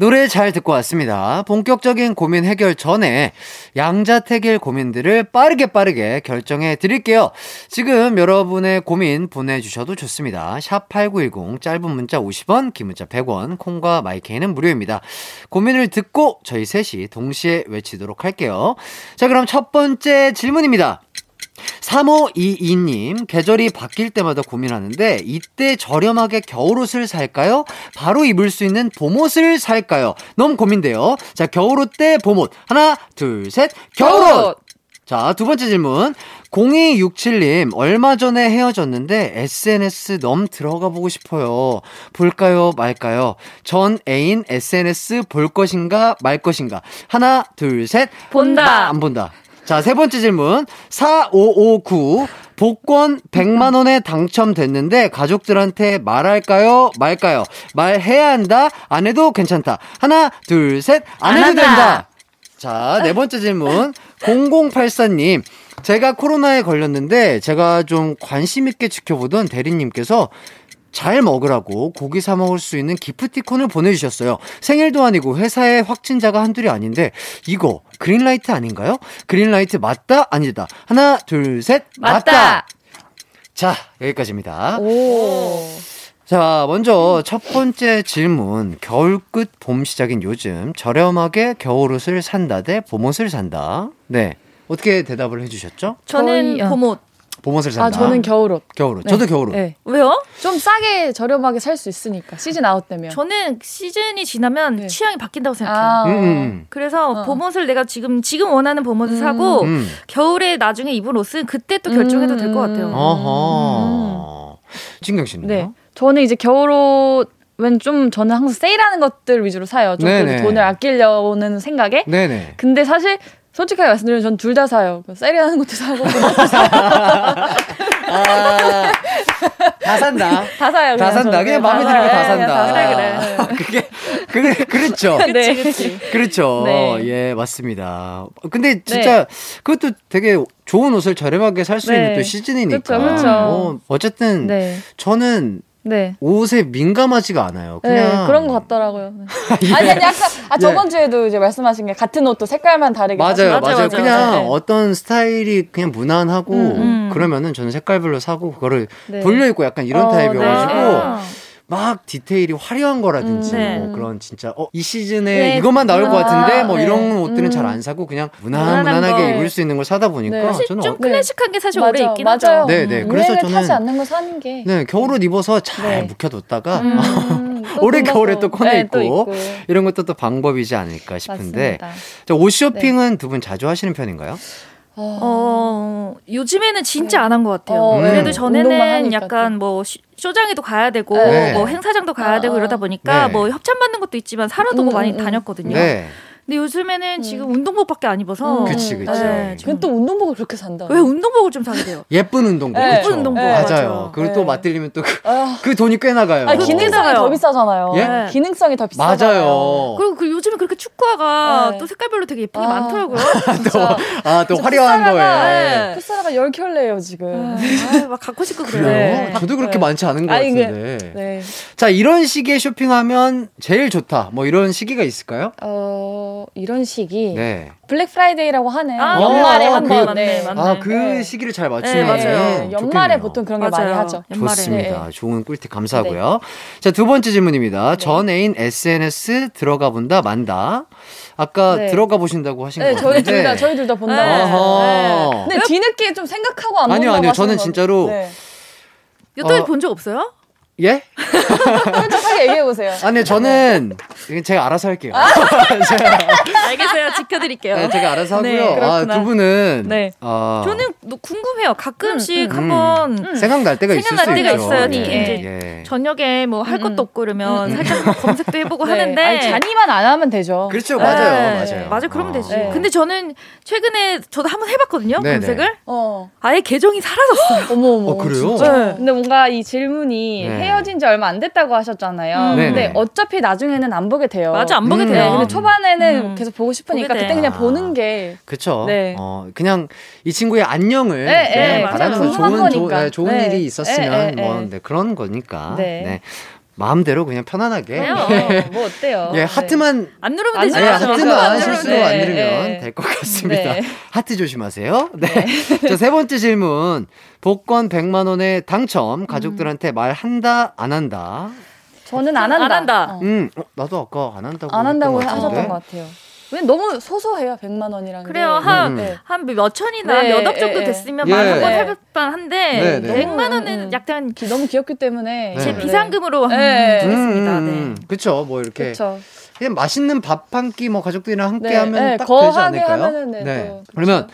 노래 잘 듣고 왔습니다. 본격적인 고민 해결 전에 양자택일 고민들을 빠르게 빠르게 결정해 드릴게요. 지금 여러분의 고민 보내주셔도 좋습니다. 샵8910 짧은 문자 50원, 긴 문자 100원, 콩과 마이케이는 무료입니다. 고민을 듣고 저희 셋이 동시에 외치도록 할게요. 자, 그럼 첫 번째 질문입니다. 3522님, 계절이 바뀔 때마다 고민하는데, 이때 저렴하게 겨울옷을 살까요? 바로 입을 수 있는 봄옷을 살까요? 너무 고민돼요. 자, 겨울옷 대 봄옷. 하나, 둘, 셋, 겨울옷! 겨울옷! 자, 두 번째 질문. 0267님, 얼마 전에 헤어졌는데 SNS 넘 들어가 보고 싶어요. 볼까요, 말까요? 전 애인 SNS 볼 것인가, 말 것인가? 하나, 둘, 셋. 본다. 안 본다. 자, 세 번째 질문. 4559. 복권 100만 원에 당첨됐는데 가족들한테 말할까요? 말까요? 말해야 한다? 안 해도 괜찮다. 하나, 둘, 셋. 안, 안 해도 한다. 된다. 자, 네 번째 질문. 0084님. 제가 코로나에 걸렸는데 제가 좀 관심 있게 지켜보던 대리님께서 잘 먹으라고 고기 사 먹을 수 있는 기프티콘을 보내주셨어요. 생일도 아니고 회사에 확진자가 한둘이 아닌데 이거 그린라이트 아닌가요? 그린라이트 맞다 아니다. 하나 둘 셋 맞다. 자 여기까지입니다. 오. 자 먼저 첫 번째 질문 겨울 끝 봄 시작인 요즘 저렴하게 겨울옷을 산다 대 봄옷을 산다. 네 어떻게 대답을 해주셨죠? 저는 어. 봄옷. 봄옷을 산다. 아 저는 겨울옷. 겨울옷. 네. 저도 겨울옷. 네. 왜요? 좀 싸게 저렴하게 살 수 있으니까 시즌 아웃 되면. 저는 시즌이 지나면 네. 취향이 바뀐다고 생각해요. 아, 음, 음. 그래서 어. 봄옷을 내가 지금 지금 원하는 봄옷을 음. 사고 음. 겨울에 나중에 입을 옷은 그때 또 결정해도 될 것 같아요. 음. 어허. 진경 씨는요? 네. 저는 이제 겨울옷은 좀 저는 항상 세일하는 것들 위주로 사요. 좀 돈을 아끼려는 생각에. 네네. 근데 사실 솔직하게 말씀드리면 전 둘 다 사요. 세일하는 것도 사고 아, 다 산다. 다 사요. 다 산다. 저는. 그냥 마음에 들면 다 사요. 산다. 다 그게, 그게, 그렇죠. *laughs* 네, 그렇지. 그렇죠. 네. 예, 맞습니다. 근데 진짜 그것도 되게 좋은 옷을 저렴하게 살수 네. 있는 또 시즌이니까. 그쵸, 그쵸. 뭐 어쨌든 네. 저는 네. 옷에 민감하지가 않아요. 네, 그냥 그런 것 같더라고요. 네. *laughs* 예. 아니, 아니, 아까, 아, 예. 저번 주에도 이제 말씀하신 게 같은 옷도 색깔만 다르게. 맞아요, 맞아요. 맞아요, 그냥 네. 어떤 스타일이 그냥 무난하고 음, 그러면은 저는 색깔별로 사고 그거를 네. 돌려 입고 약간 이런 어, 타입이어가지고 네. 아. 막 디테일이 화려한 거라든지 음, 네. 뭐 그런 진짜 어, 이 시즌에 네, 이것만 나올 것 아, 같은데 뭐 네. 이런 옷들은 음. 잘안 사고 그냥 무난한 무난무난하게 거. 입을 수 있는 걸 사다 보니까 네. 사실 저는 좀 어, 네. 클래식한 게 사실 오래 있긴 맞아요. 하죠. 네, 네. 그래서 유행을 저는- 타지 않는 거 사는 게. 네, 겨울옷 입어서 잘 네. 묵혀뒀다가 음, *laughs* 또 올해 겨울에 또 꺼내 네, 입고, 또 입고. 이런 것도 또 방법이지 않을까 싶은데. 자, 옷 쇼핑은 두 분 자주 하시는 편인가요? 어, 요즘에는 진짜 안한 것 같아요. 어, 네. 그래도 전에는 약간 뭐 쇼- 쇼장에도 가야 되고 네. 뭐 행사장도 가야 아, 되고 아. 이러다 보니까 네. 뭐 협찬 받는 것도 있지만 사러두고 음, 많이 음, 음. 다녔거든요. 네. 근데 요즘에는 지금 운동복밖에 안 입어서 음. 그치, 그치. 네, 걔는 또 운동복을 그렇게 산다. 왜 운동복을 좀 사게 돼요? 예쁜 운동복. 네. 예쁜 운동복, 맞아요. 맞아요. 그리고 또 네. 맞들리면 또 아, 그 돈이 꽤 나가요. 아니, 기능성이. 더 비싸잖아요. 예? 기능성이 더 비싸잖아요. 맞아요. 그리고 그 요즘에 그렇게 축구화가 네. 또 색깔별로 되게 예쁜 게 아. 많더라고요. *laughs* 또, 아, 또 화려한 거에. 풋사라가 열 켤레예요 지금. 아, *laughs* 막 갖고 싶고 그래요. 그래요? 네. 저도 그렇게 네. 많지 않은 것 아니, 그- 같은데. 네. 자, 이런 시기에 쇼핑하면 제일 좋다. 뭐 이런 시기가 있을까요? 어 이런 시기 네. 블랙 프라이데이라고 하는 아, 연말에 어, 한 그- 번. 맞네, 네. 맞네. 아, 그 네. 시기를 잘 맞추면 네, 맞아요. 연말에 좋겠네요. 보통 그런 게 많이 맞아요. 하죠. 연말에. 좋습니다. 네. 좋은 꿀팁 감사하고요. 자, 두 번째 질문입니다. 전 애인 SNS 들어가 본다, 만다. 아까 네. 들어가 보신다고 하신 네, 거 저희 같은데. 둘다 저희 둘 다 본다고. 네. 네. 근데 뒤늦게 좀 생각하고 안 아니요, 본다고 아니요. 저는 건- 진짜로 네. 여태까지 어. 본적 없어요? 예? 솔직하게 얘기해 보세요. 아니, 네, 저는 제가 알아서 할게요. *laughs* 알겠어요. 지켜드릴게요. 네, 제가 알아서 네, 하고요. 아, 그렇구나. 두 분은 네. 어, 저는 뭐 궁금해요. 가끔씩 음. 한번 생각날 때가 있을 수 생각날 때가 있죠. 있어요. 예, 이제 예. 저녁에 뭐할 음, 것도 없고 그러면 살짝 뭐 검색도 해보고 *laughs* 네. 하는데 아니, 잔이만 안 하면 되죠. 그렇죠, 네. 맞아요, 맞아요. 맞아요. 그러면 어. 되지. 네. 근데 저는 최근에 저도 한번 해봤거든요. 검색을. 어. 아예 계정이 사라졌어요. *gasps* 어머 어머. 어, 그래요? 네. 근데 뭔가 이 질문이 네. 헤어진 지 얼마 안 됐다고 하셨잖아요. 음. 근데 네네. 어차피 나중에는 안 보게 돼요. 맞아 안 보게 음. 돼요. 네, 근데 초반에는 음. 계속 보고 싶으니까. 그때 그냥 아. 보는 게 그쵸. 네. 어, 그냥 이 친구의 안녕을 네, 그냥 네, 바라는 좋은, 궁금한 조, 거니까. 네, 좋은 네. 일이 있었으면 네, 뭐 네, 네. 네, 그런 거니까. 네. 네. 마음대로 그냥 편안하게. 그래요. *laughs* 뭐 어때요? 예, 하트만 안 누르면 안. 네, 누르면 되죠. 하트만 네, 실수로 네, 안 네. 누르면 될것 같습니다. 네. 하트 조심하세요. 네. *laughs* 자, 세 번째 질문. 복권 100만 원의 당첨 가족들한테 말한다 안 한다. 저는 안 한다. 안 한다. 어. 음, 어, 나도 아까 안 한다고 안 한다고 하셨던. 것 같아요. 왜 너무 소소해요, 100만 원이랑. 그래요. 한, 음. 네. 한 몇 천이나 네, 몇억 정도 예, 예. 됐으면 예. 말 한번 네. 해볼 만한데 네, 네. 100만 원은 음, 음. 약간 기- 너무 귀엽기 때문에 네. 제 네. 비상금으로 네. 한 했습니다. 음, 네. 음, 그쵸. 뭐 이렇게 그렇죠. 그냥 맛있는 밥 한 끼 뭐 가족들이랑 함께 네, 하면 네, 딱 되지 거하게 않을까요? 하면은 네, 또 그러면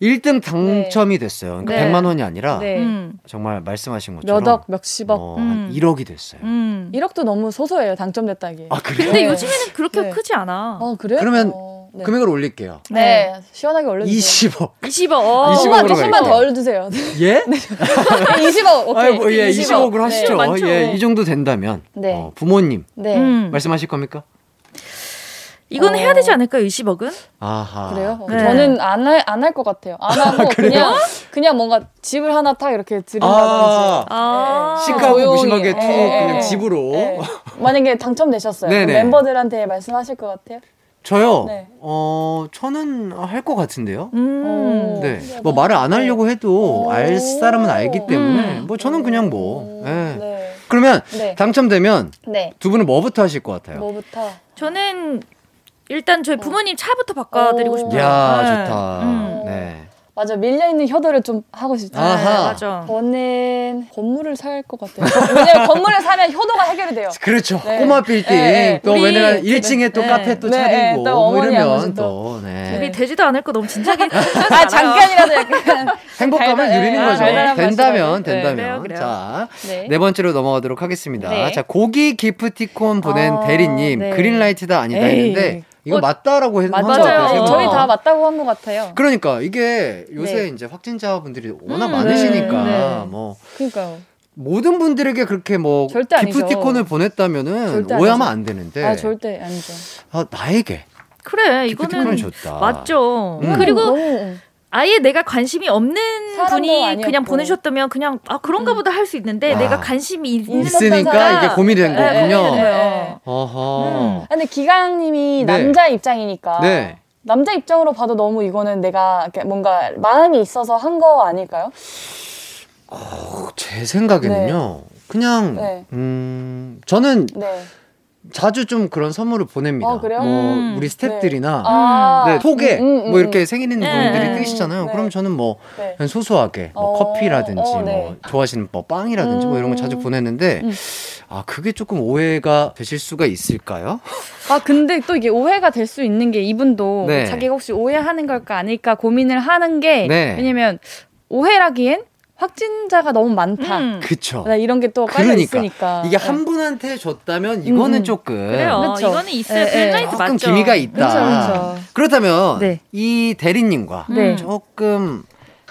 1등 당첨이 됐어요. 그러니까 네. 100만 원이 아니라 네. 음. 정말 말씀하신 것처럼 몇 억, 몇십억. 뭐 음. 한 1억이 됐어요. 음. 1억도 너무 소소해요, 당첨됐다기. 아 그래요? 근데 네. 요즘에는 그렇게 네. 크지 않아. 어, 그래요? 그러면 어, 네. 금액을 올릴게요. 네. 시원하게 올려 주세요. 20억. 20억. 어. 20억 10만, 으로 10만 갈게요. 더 올려 주세요. 예? *laughs* *laughs* 20억, 오케이. 아이고 예, 20억. 으로 하시죠. 네, 많죠. 예, 이 정도 된다면 네. 어, 부모님 네. 음. 말씀하실 겁니까? 이건 어. 해야 되지 않을까요? 20억은? 아하. 그래요? 어, 네. 저는 안 할, 안 할 것 같아요. 안 하고 *laughs* 그냥, 그냥 뭔가 집을 하나 탁 이렇게 드린다든지. 아, 아. 시크하고 조용히. 무심하게 툭 네. 그냥 집으로. 네. 만약에 당첨되셨어요. 멤버들한테 말씀하실 것 같아요? 저요. 네. 어, 저는 할 것 같은데요. 음. 어. 네. 뭐 말을 안 하려고 해도 오. 알 사람은 알기 때문에 음. 뭐 저는 그냥 뭐. 오, 예. 네. 그러면 네. 당첨되면 네. 두 분은 뭐부터 하실 것 같아요? 뭐부터? 저는 일단 저희 부모님 차부터 바꿔드리고 오. 싶어요. 이야, 네. 좋다. 음. 네. 맞아, 밀려있는 효도를 좀 하고 싶다. 아하. 맞아. 저는 건물을 살 것 같아요. 왜냐면 건물을 사면 효도가 해결이 돼요. 그렇죠. 네. 꼬마 빌딩. 네, 네. 또 왜냐면 1층에 또 네. 카페 또 네, 차리고 네. 또뭐 이러면 또 네. 우리 되지도 않을 거 너무 진지하게. *laughs* 아, 잠깐이라도 약간. *laughs* 행복감을 누리는 네, 거죠. 된다면. 네, 된다면. 그래요, 그래요. 자, 네. 네 번째로 넘어가도록 하겠습니다. 네. 자, 고기 기프티콘 보낸 아, 대리님 네. 그린라이트다 아니다 에이. 했는데 이거 어, 맞다라고 했는 것 맞아요. 같아요. 저희 다 맞다고 한 것 같아요. 그러니까 이게 요새 네. 이제 확진자분들이 워낙 음, 많으시니까 네. 뭐 그러니까요. 모든 분들에게 그렇게 뭐 절대 아니죠. 기프티콘을 보냈다면은 오해하면. 안 되는데 아, 절대 아니죠. 아, 나에게 그래, 기프티콘을 이거는 줬다. 맞죠. 음. 그리고 너무, 아예 내가 관심이 없는 분이 아니었고. 그냥 보내주셨다면 그냥 아 그런가 보다 할 수 있는데 아. 내가 관심이 있는 있으니까. 이게 고민이 된 네, 거군요. 고민이 돼요. 네. 어허. 근데 기강님이 네. 남자 입장이니까 네. 남자 입장으로 봐도 너무 이거는 내가 뭔가 마음이 있어서 한 거 아닐까요? 제 생각에는요. 그냥 네. 음 저는 네. 자주 좀 그런 선물을 보냅니다. 어, 그래요? 뭐 음. 우리 스탭들이나 아. 네, 톡에 음, 음, 뭐 음. 이렇게 생일 있는 네. 분들이 뜨시잖아요. 네. 그럼 저는 뭐 네. 소소하게 뭐 어, 커피라든지 어, 뭐 네. 좋아하시는 뭐 빵이라든지 뭐 이런 거 자주 음. 보내는데 음. 아 그게 조금 오해가 되실 수가 있을까요? 아 근데 또 이게 오해가 될 수 있는 게 이분도 네. 자기가 혹시 오해하는 걸까 아닐까 고민을 하는 게 네. 왜냐면 오해라기엔 확진자가 너무 많다. 음. 그쵸. 나 이런 게 또 깔려 그러니까 있으니까. 이게 네. 한 분한테 줬다면 이거는 음, 음. 조금 그래요. 그쵸. 이거는 있어요. 예, 예. flirting 조금 맞죠. 기미가 있다. 그쵸, 그쵸. 그렇다면 네. 이 대리님과 네. 조금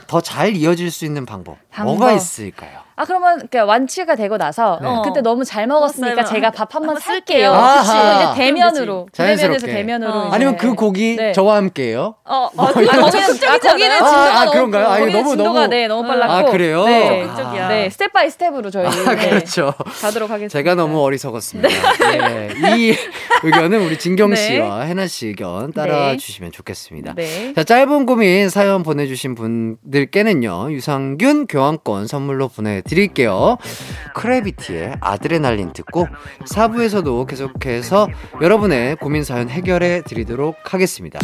더 잘 이어질 수 있는 방법, 방법. 뭐가 있을까요? 아 그러면 그러니까 완치가 되고 나서 네. 그때 너무 잘 먹었으니까. 제가 밥 한 번. 아하. 그치. 이제 대면으로 자연스럽게. 대면에서 대면으로 어. 아니면 그 고기 네. 저와 함께예요? 어, 어, 아, 거기는 아, 거기는? 진도가 아, 아, 너무 그런가요? 아, 너무, 진도가 너무- 네 너무 아, 빨랐고 그래요? 네, 아. 네 step by step으로 저희 아, 네, 그렇죠. 가도록 하겠습니다. 제가 너무 어리석었습니다. 네. 이 *laughs* 의견은 우리 진경 네. 씨와 해나 씨 의견 따라 주시면 좋겠습니다. 네. 자, 짧은 고민 사연 보내주신 분들께는요, 유산균 교환권 선물로 보내 드릴게요. 크래비티의 아드레날린 듣고 4부에서도 계속해서 여러분의 고민 사연 해결해 드리도록 하겠습니다.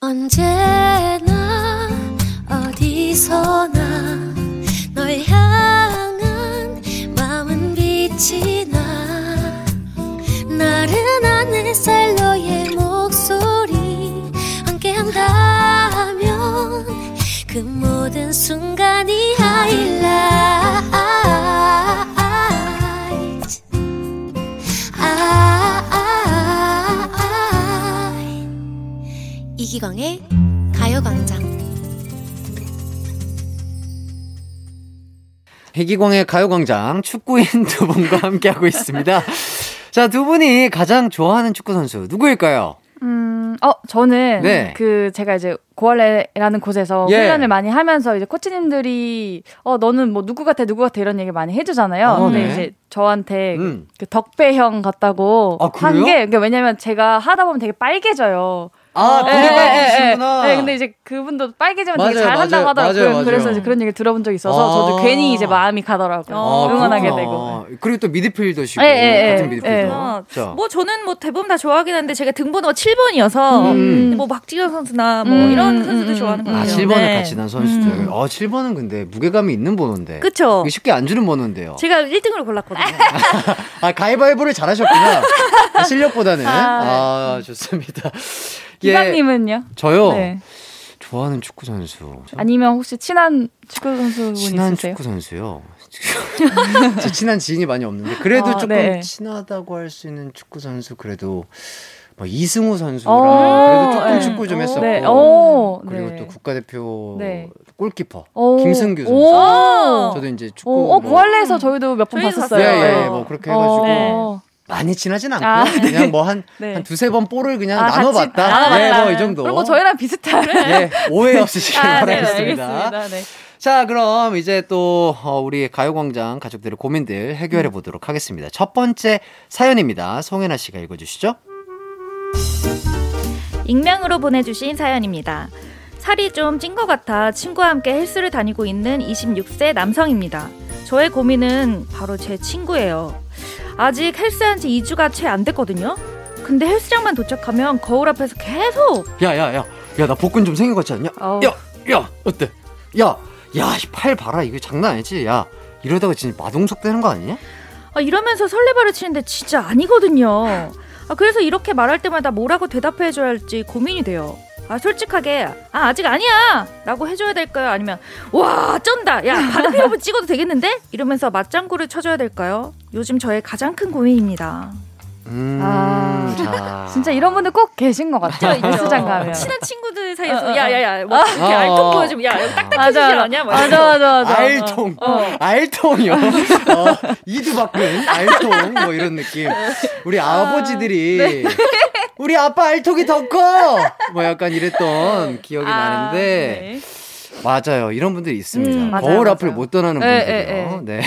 언제나 어디서나 널 향한 마음은 빛이 나 나른한 햇살 너의 목소리 함께한다면 그 모든 순간이 하이라이트 아, 이기광의 가요광장 해기광의 가요광장 축구인 두 분과 함께하고 있습니다. 자, 두 분이 가장 좋아하는 축구 선수 누구일까요? 음, 어, 저는 네. 그 제가 이제 고할레라는 곳에서 예. 훈련을 많이 하면서 이제 코치님들이 어 너는 뭐 누구 같아 누구 같아 이런 얘기 많이 해주잖아요. 어, 근데 네. 이제 저한테 음. 그 덕배 형 같다고 아, 그래요? 한게 그러니까 왜냐면 제가 하다 보면 되게 빨개져요. 아, 되게 예, 예, 빨개지시구나. 예, 예. 네, 근데 이제 그분도 빨개지면 되게 맞아요, 잘한다고 맞아요, 하더라고요. 맞아요, 맞아요. 그래서 이제 그런 얘기를 들어본 적이 있어서 아. 저도 괜히 이제 마음이 가더라고요. 어, 응원하게 그렇구나. 되고. 그리고 또 미드필더시고 예, 예, 예. 같은 미드필더. 예. 어, 자. 뭐 저는 뭐 대부분 다 좋아하긴 한데 제가 등번호가 7번이어서 음. 뭐 박지현 선수나 뭐 음, 이런 음, 선수들 음, 좋아하는 것 음. 아, 같아요. 7번을 네. 같이 난 선수들. 음. 어, 7번은 근데 무게감이 있는 번호인데. 그쵸. 쉽게 안 주는 번호인데요. 제가 1등으로 골랐거든요. *laughs* 아, 가위바위보를 잘하셨구나. 아, 실력보다는. 아, 아. 좋습니다. 기강님은요? 저요. 네. 좋아하는 축구 선수. 아니면 혹시 친한 축구 선수분 친한 있으세요? 축구 선수요. *laughs* 저 친한 지인이 많이 없는데 그래도 아, 조금 네. 친하다고 할 수 있는 축구 선수 그래도 뭐 이승우 선수랑 어, 그래도 조금 네. 축구 좀 했었고 네. 오, 그리고 네. 또 국가대표 네. 골키퍼 오. 김승규 선수. 오. 저도 이제 축구 오, 어, 뭐- 고할래에서 저희도 몇 번 봤었어요. 예, 예. 예, 뭐 그렇게 해가지고 어. 많이 친하진 않고 아, 네. *laughs* 그냥 뭐한 네. 한 두세 번 볼을 그냥 아, 같이 나눠봤다. 나눠봤다. 예, 뭐이 정도. 그리고 저희랑 비슷한. 예, 오해 없으시길 아, 네, 바라겠습니다. 네. 자, 그럼 이제 또 어, 우리 가요광장 가족들의 고민들 해결해 보도록 하겠습니다. 첫 번째 사연입니다. 송혜나 씨가 읽어주시죠. 익명으로 보내주신 사연입니다. 살이 좀 찐 것 같아 친구와 함께 헬스를 다니고 있는 26세 남성입니다. 저의 고민은 바로 제 친구예요. 아직 헬스한 지 2주가 채 안 됐거든요. 근데 헬스장만 도착하면 거울 앞에서 계속 야, 야, 야. 야, 나 복근 좀 생긴 것 같지 않냐? 어우. 야, 야, 어때? 야, 야, 이팔 봐라. 이거 장난 아니지? 야, 이러다가 진짜 마동석 되는 거 아니냐? 아, 이러면서 설레발을 치는데 진짜 아니거든요. 아, 그래서 이렇게 말할 때마다 뭐라고 대답해줘야 할지 고민이 돼요. 아, 솔직하게, 아, 아직 아니야! 라고 해줘야 될까요? 아니면, 와, 쩐다! 야, 바둑 필요분 찍어도 되겠는데? 이러면서 맞장구를 쳐줘야 될까요? 요즘 저의 가장 큰 고민입니다. 음, 아, 자. 진짜 이런 분들 꼭 계신 것 같아요. 헬스장 가면. 친한 친구들 사이에서, 어, 어, 야, 야, 야, 뭐, 이렇게 어. 알통 보여주면, 야, 여기 딱딱해지지 않냐? 뭐 맞아. 맞아, 맞아. 알통, 어. 알통이요. 어, 이두박근, 알통, 뭐 이런 느낌. 우리 아버지들이, 우리 아빠 알통이 더 커! 뭐 약간 이랬던 기억이 아, 나는데, 네. 맞아요. 이런 분들이 있습니다. 음, 맞아요, 거울 맞아요. 앞을 못 떠나는 예, 분들이요. 예, 예. 네.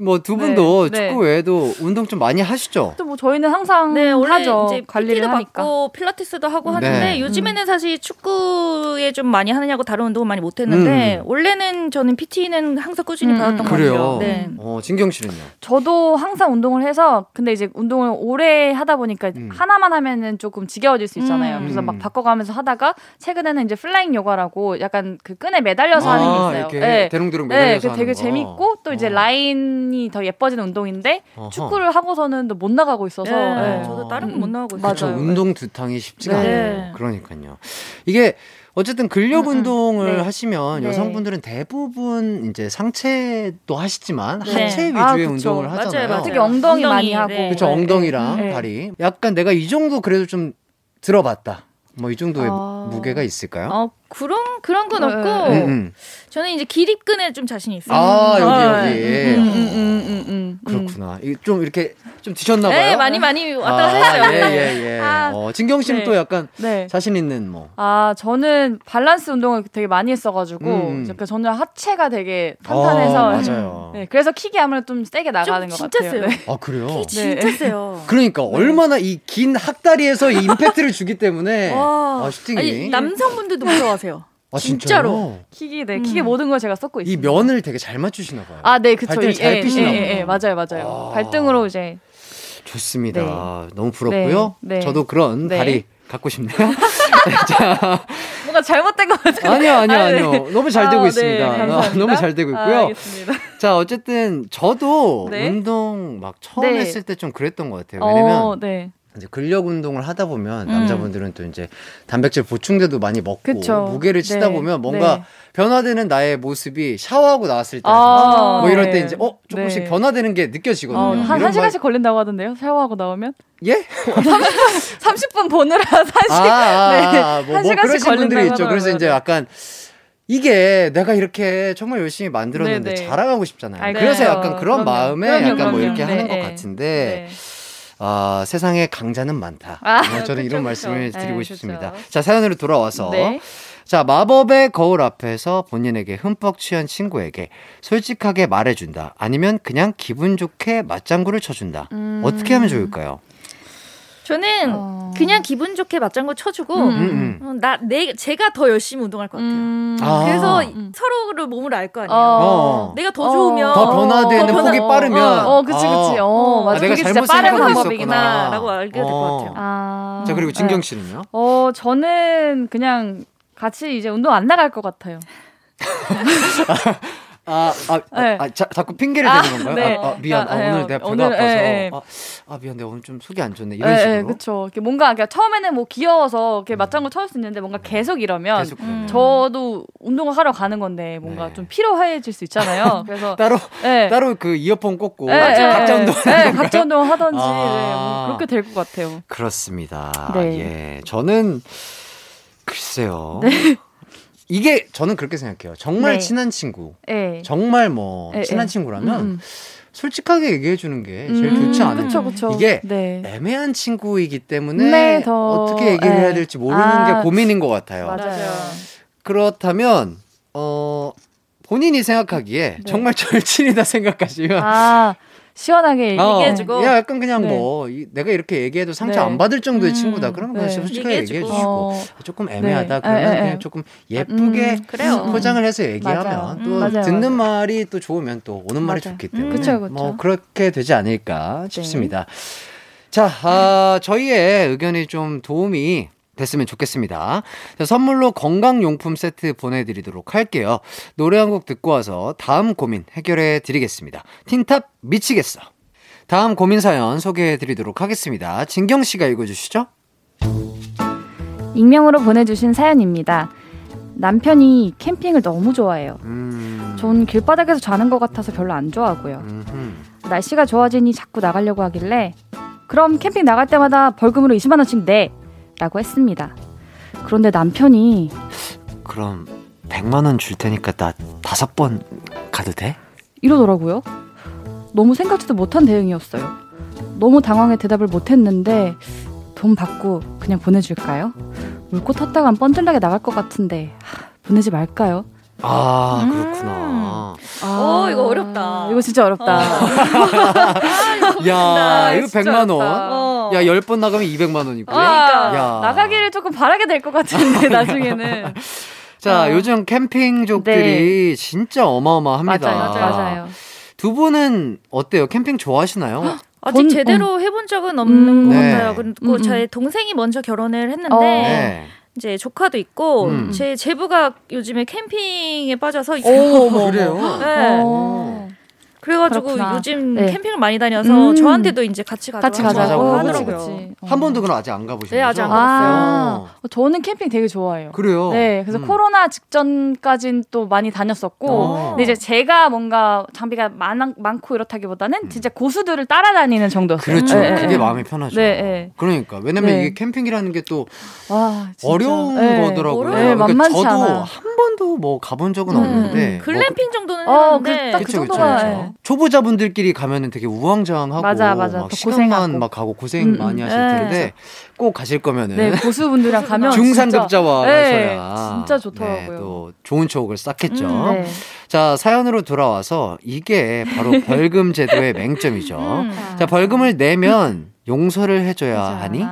아, 뭐두 분도 네, 네. 축구 외에도 운동 좀 많이 하시죠? 또 뭐 저희는 항상 네, 원래 하죠. 이제 관리를 PT도 하니까. 받고 필라테스도 하고 네. 하는데 요즘에는 사실 축구에 좀 많이 하느냐고 다른 운동을 많이 못 했는데 음. 원래는 저는 PT는 항상 꾸준히 음, 받았던 것 그래요. 같아요. 네. 어, 진경 씨는요? 저도 항상 운동을 해서 근데 이제 운동을 오래 하다 보니까 음. 하나만 하면은 조금 지겨워질 수 있잖아요. 음. 그래서 막 음. 바꿔가면서 하다가 최근에는 이제 flying 요가라고 약간 그 끈에 매달려서 하는 게 있어요. 아, 이렇게 네. 대롱대롱 네, 매달려서 그 되게. 재밌고 또 이제 어. 라인 이 더 예뻐지는 운동인데 어허. 축구를 하고서는 또 못 나가고 있어서 네, 네. 저도 다른 건 음. 못 나가고 있어요. 그렇죠. 맞아요. 운동 두탕이 쉽지가 네. 않아요. 그러니까요. 이게 어쨌든 근력 음, 음. 운동을 네. 하시면 네. 여성분들은 대부분 이제 상체도 하시지만 네. 하체 위주의 아. 운동을 하잖아요. 맞아요. 특히 엉덩이, 많이 엉덩이, 하고 네. 그렇죠. 네. 엉덩이랑 네. 다리. 약간 내가 이 정도 그래도 좀 들어봤다. 뭐 이 정도의 아. 무게가 있을까요? 어, 그런 그런 건 네, 없고 네. 음, 음. 저는 이제 기립근에 좀 자신이 있어요. 아 여기 네. 여기 음, 음, 음, 음, 음. 그렇구나. 좀 이렇게 좀 드셨나 봐요. 네, 많이 많이 왔다 아, 갔다 했어요. 예예 예. 아. 어, 진경 씨는 네. 또 약간 네. 자신 있는 뭐. 아, 저는 밸런스 운동을 되게 많이 했어가지고, 음. 약간 저는 하체가 되게 탄탄해서. 어, 맞아요. *laughs* 네, 그래서 킥이 아무래도 좀 세게 나가는 것 진짜 같아요. 세요. 네. 아 그래요? 진짜 네. 세요. *laughs* 그러니까 얼마나 이 긴 학다리에서 이 임팩트를 주기 때문에 와. 아, 슈팅이 아니, 남성분들도 무서워 하세요. 아, 진짜로. 킥이, 네, 음. 킥의 모든 걸 제가 썼고 이 있습니다. 면을 되게 잘 맞추시나 봐요. 아, 네, 그쵸. 발등을 이- 잘 예, 피시나 예, 예. 예, 맞아요, 맞아요. 아. 발등으로 이제. 좋습니다. 네. 너무 부럽고요. 네, 네. 저도 그런 네. 다리 갖고 싶네요. *laughs* 자, 뭔가 잘못된 것 같아요. 아니요, 아니요, 아, 네. 아니요. 너무 잘 되고 아, 네, 있습니다. 아, 감사합니다. 너무 잘 되고 아, 있고요. 알겠습니다. 자, 어쨌든 저도 네. 운동 막 처음 네. 했을 때 좀 그랬던 것 같아요. 왜냐면 어, 네. 이제 근력 운동을 하다 보면 음. 남자분들은 또 이제 단백질 보충제도 많이 먹고 그쵸. 무게를 치다 네. 보면 뭔가 네. 변화되는 나의 모습이 샤워하고 나왔을 때 아, 뭐 이럴 때 네. 이제 어 조금씩 네. 변화되는 게 느껴지거든요. 어, 한, 한 시간씩 걸린다고 하던데요? 샤워하고 나오면? 말- 예? *laughs* 30 분 보느라 사실. 아, 아, 네. 아, 뭐, 한 뭐 시간씩 그러신 분들이 있죠. 그래서. 이제 약간 이게 내가 이렇게 정말 열심히 만들었는데 네, 네. 자랑하고 싶잖아요. 아, 그래서. 약간 그런 그럼요. 마음에 그럼요, 약간 뭐 그럼요. 이렇게 하는 네, 것 네. 같은데 네. 아, 세상에 강자는 많다. 아, 어, 저는 이런 그쵸, 말씀을 그쵸. 드리고 네, 싶습니다. 그쵸. 자, 사연으로 돌아와서 네. 자, 마법의 거울 앞에서 본인에게 흠뻑 취한 친구에게 솔직하게 말해준다. 아니면 그냥 기분 좋게 맞장구를 쳐준다. 음. 어떻게 하면 좋을까요? 저는 어. 그냥 기분 좋게 맞장구 쳐주고 음, 음, 음. 어, 나, 내, 제가 더 열심히 운동할 것 같아요. 음. 아. 그래서 음. 서로를 몸을 알 거 아니에요. 어. 내가 더 어. 좋으면 더 변화되는 더 폭이 변화- 빠르면. 어, 그치, 그치. 어, 어. 맞아. 아, 내가 그게 진짜 잘못 빠른 생각하고 방법이구나. 있었구나. 라고 알게 될것 어. 같아요. 아. 자, 그리고 진경 네. 씨는요? 어, 저는 그냥 같이 이제 운동 안 나갈 것 같아요. *laughs* 아, 아, 아, 네. 아, 자, 자꾸 핑계를 아, 대는 건가요? 네. 아, 아, 미안. 아, 아, 네. 오늘 내가 배가 오늘, 아파서. 예, 예. 아, 아, 미안. 내가 오늘 좀 속이 안 좋네. 이런 예, 식으로. 예, 그쵸. 이렇게 뭔가, 그러니까 처음에는 뭐 귀여워서 이렇게 맞장구 칠수 있는데 뭔가 계속 이러면 계속 그러면. 저도 운동을 하러 가는 건데 뭔가 네. 좀 피로해질 수 있잖아요. *laughs* 그래서 따로 예. 따로 그 이어폰 꽂고 각자 예. 운동 네, 각자 운동 하던지 아. 네, 뭐 그렇게 될 것 같아요. 그렇습니다. 네. 예. 저는 글쎄요. 네. 이게 저는 그렇게 생각해요. 정말 네. 친한 친구. 예. 정말 뭐 예, 친한 예. 친구라면 음, 솔직하게 얘기해 주는 게 음. 제일 좋지 음, 않아요. 그쵸, 그쵸. 이게 네. 애매한 친구이기 때문에 네, 더, 어떻게 얘기를 해야 예. 될지 모르는 아, 게 고민인 것 같아요. 맞아요. 그렇다면 어 본인이 생각하기에 정말 *laughs* 절친이다 생각하시면 네. 아, 시원하게 어, 얘기해주고. 야, 약간 그냥 네. 뭐 이- 내가 이렇게 얘기해도 상처 네. 안 받을 정도의 음, 친구다. 그러면 그냥 네. 솔직하게 얘기해 얘기해주고. 주시고 어, 조금 애매하다. 네. 그러면 에, 에, 그냥 에. 조금 예쁘게 음, 그래요. 포장을 해서 얘기하면 맞아요. 또 음, 맞아요, 듣는 맞아요. 말이 또 좋으면 또 오는 말이 맞아요. 좋기 음, 때문에 그쵸, 그쵸. 뭐 그렇게 되지 않을까 싶습니다. 자, 아, 저희의 의견이 좀 도움이 됐으면 좋겠습니다. 자, 선물로 건강용품 세트 보내드리도록 할게요. 노래 한 곡 듣고 와서 다음 고민 해결해 드리겠습니다. 틴탑 미치겠어. 다음 고민 사연 소개해 드리도록 하겠습니다. 진경 씨가 읽어주시죠. 익명으로 보내주신 사연입니다. 남편이 캠핑을 너무 좋아해요. 음, 전 길바닥에서 자는 것 같아서 별로 안 좋아하고요. 음흠. 날씨가 좋아지니 자꾸 나가려고 하길래 그럼 캠핑 나갈 때마다 벌금으로 20만 원씩 내 라고 했습니다. 그런데 남편이 그럼 100만 원 줄 테니까 나 다섯 번 가도 돼? 이러더라고요. 너무 생각지도 못한 대응이었어요. 너무 당황해 대답을 못했는데 돈 받고 그냥 보내줄까요? 물고 탔다간 뻔질나게 나갈 것 같은데 하, 보내지 말까요? 아, 음. 그렇구나. 어, 이거 어렵다. 이거 진짜 어렵다. *laughs* 야, 이거 진짜 100만 원. 어. 야, 10번 나가면 200만 원이고요. 그러니까 야. 나가기를 조금 바라게 될 것 같은데 *laughs* 나중에는 자, 어. 요즘 캠핑족들이 진짜 어마어마합니다. 맞아요, 맞아요. 두 분은 어때요? 캠핑 좋아하시나요? 아직 본- 제대로 해본 적은 없는 음. 것 네. 같아요. 그리고 음, 음. 제 동생이 먼저 결혼을 했는데 어. 네. 이제 조카도 있고 음. 제 제부가 요즘에 캠핑에 빠져서 오, 그래요? *laughs* 네. 어. 그래가지고 그렇구나. 요즘 네. 캠핑을 많이 다녀서 음. 저한테도 이제 같이 가자고 같이 가자고 하더라고요. 어. 한 번도 그럼 아직 안 가보신 네? 아직 안 아, 어. 저는 캠핑 되게 좋아해요. 그래요? 네, 그래서 음. 코로나 직전까진 또 많이 다녔었고, 어. 근데 이제 제가 뭔가 장비가 많, 많고 이렇다기보다는 진짜 고수들을 따라다니는 정도였어요. 음. 그렇죠. 네, 네, 그게 네. 마음이 편하죠. 네, 네. 그러니까 왜냐면 네. 이게 캠핑이라는 게또 와, 진짜. 어려운 네. 거더라고요. 만만치 저도 않아요. 한 번도 뭐 가본 적은 음, 없는데 음, 글램핑 정도는 어, 했는데 그, 딱그 그쵸, 그쵸, 정도가. 그쵸. 예. 초보자분들끼리 가면은 되게 우왕좌왕하고 맞아, 맞아. 막더 시간만 고생하고. 막 가고 고생 음, 많이 음. 하실 네. 텐데 꼭 가실 거면은 네, 고수분들이랑 *laughs* 가면. 중산급자와 네, 가셔야 진짜 좋더라고요. 네, 또 좋은 추억을 쌓겠죠. 음, 네. 자 사연으로 돌아와서 이게 바로 *laughs* 벌금 제도의 맹점이죠. 음. 자 벌금을 내면 용서를 해 줘야 맞아. 하니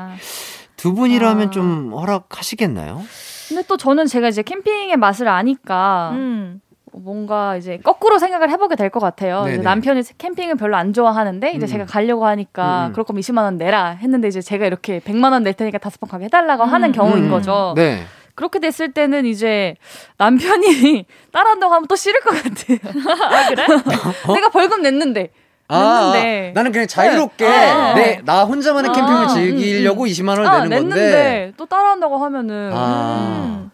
두 분이라면 아. 좀 허락하시겠나요? 근데 또 저는 제가 이제 캠핑의 맛을 아니까 음. 뭔가 이제 거꾸로 생각을 해보게 될 것 같아요. 남편이 캠핑을 별로 안 좋아하는데 이제 음. 제가 가려고 하니까 음. 그럴 거면 20만 원 내라 했는데 이제 제가 이렇게 100만 원 낼 테니까 다섯 번 가게 해달라고 하는 경우인 음. 거죠. 네. 그렇게 됐을 때는 이제 남편이 *laughs* 따라한다고 하면 또 싫을 것 같아요. *laughs* 아 그래? *laughs* 내가 벌금 냈는데. 아, 냈는데. 나는 그냥 자유롭게 네. 내, 나 혼자만의 아, 캠핑을 음, 즐기려고 20만 원을 아, 내는 건데. 냈는데 또 따라한다고 하면은 아. 음.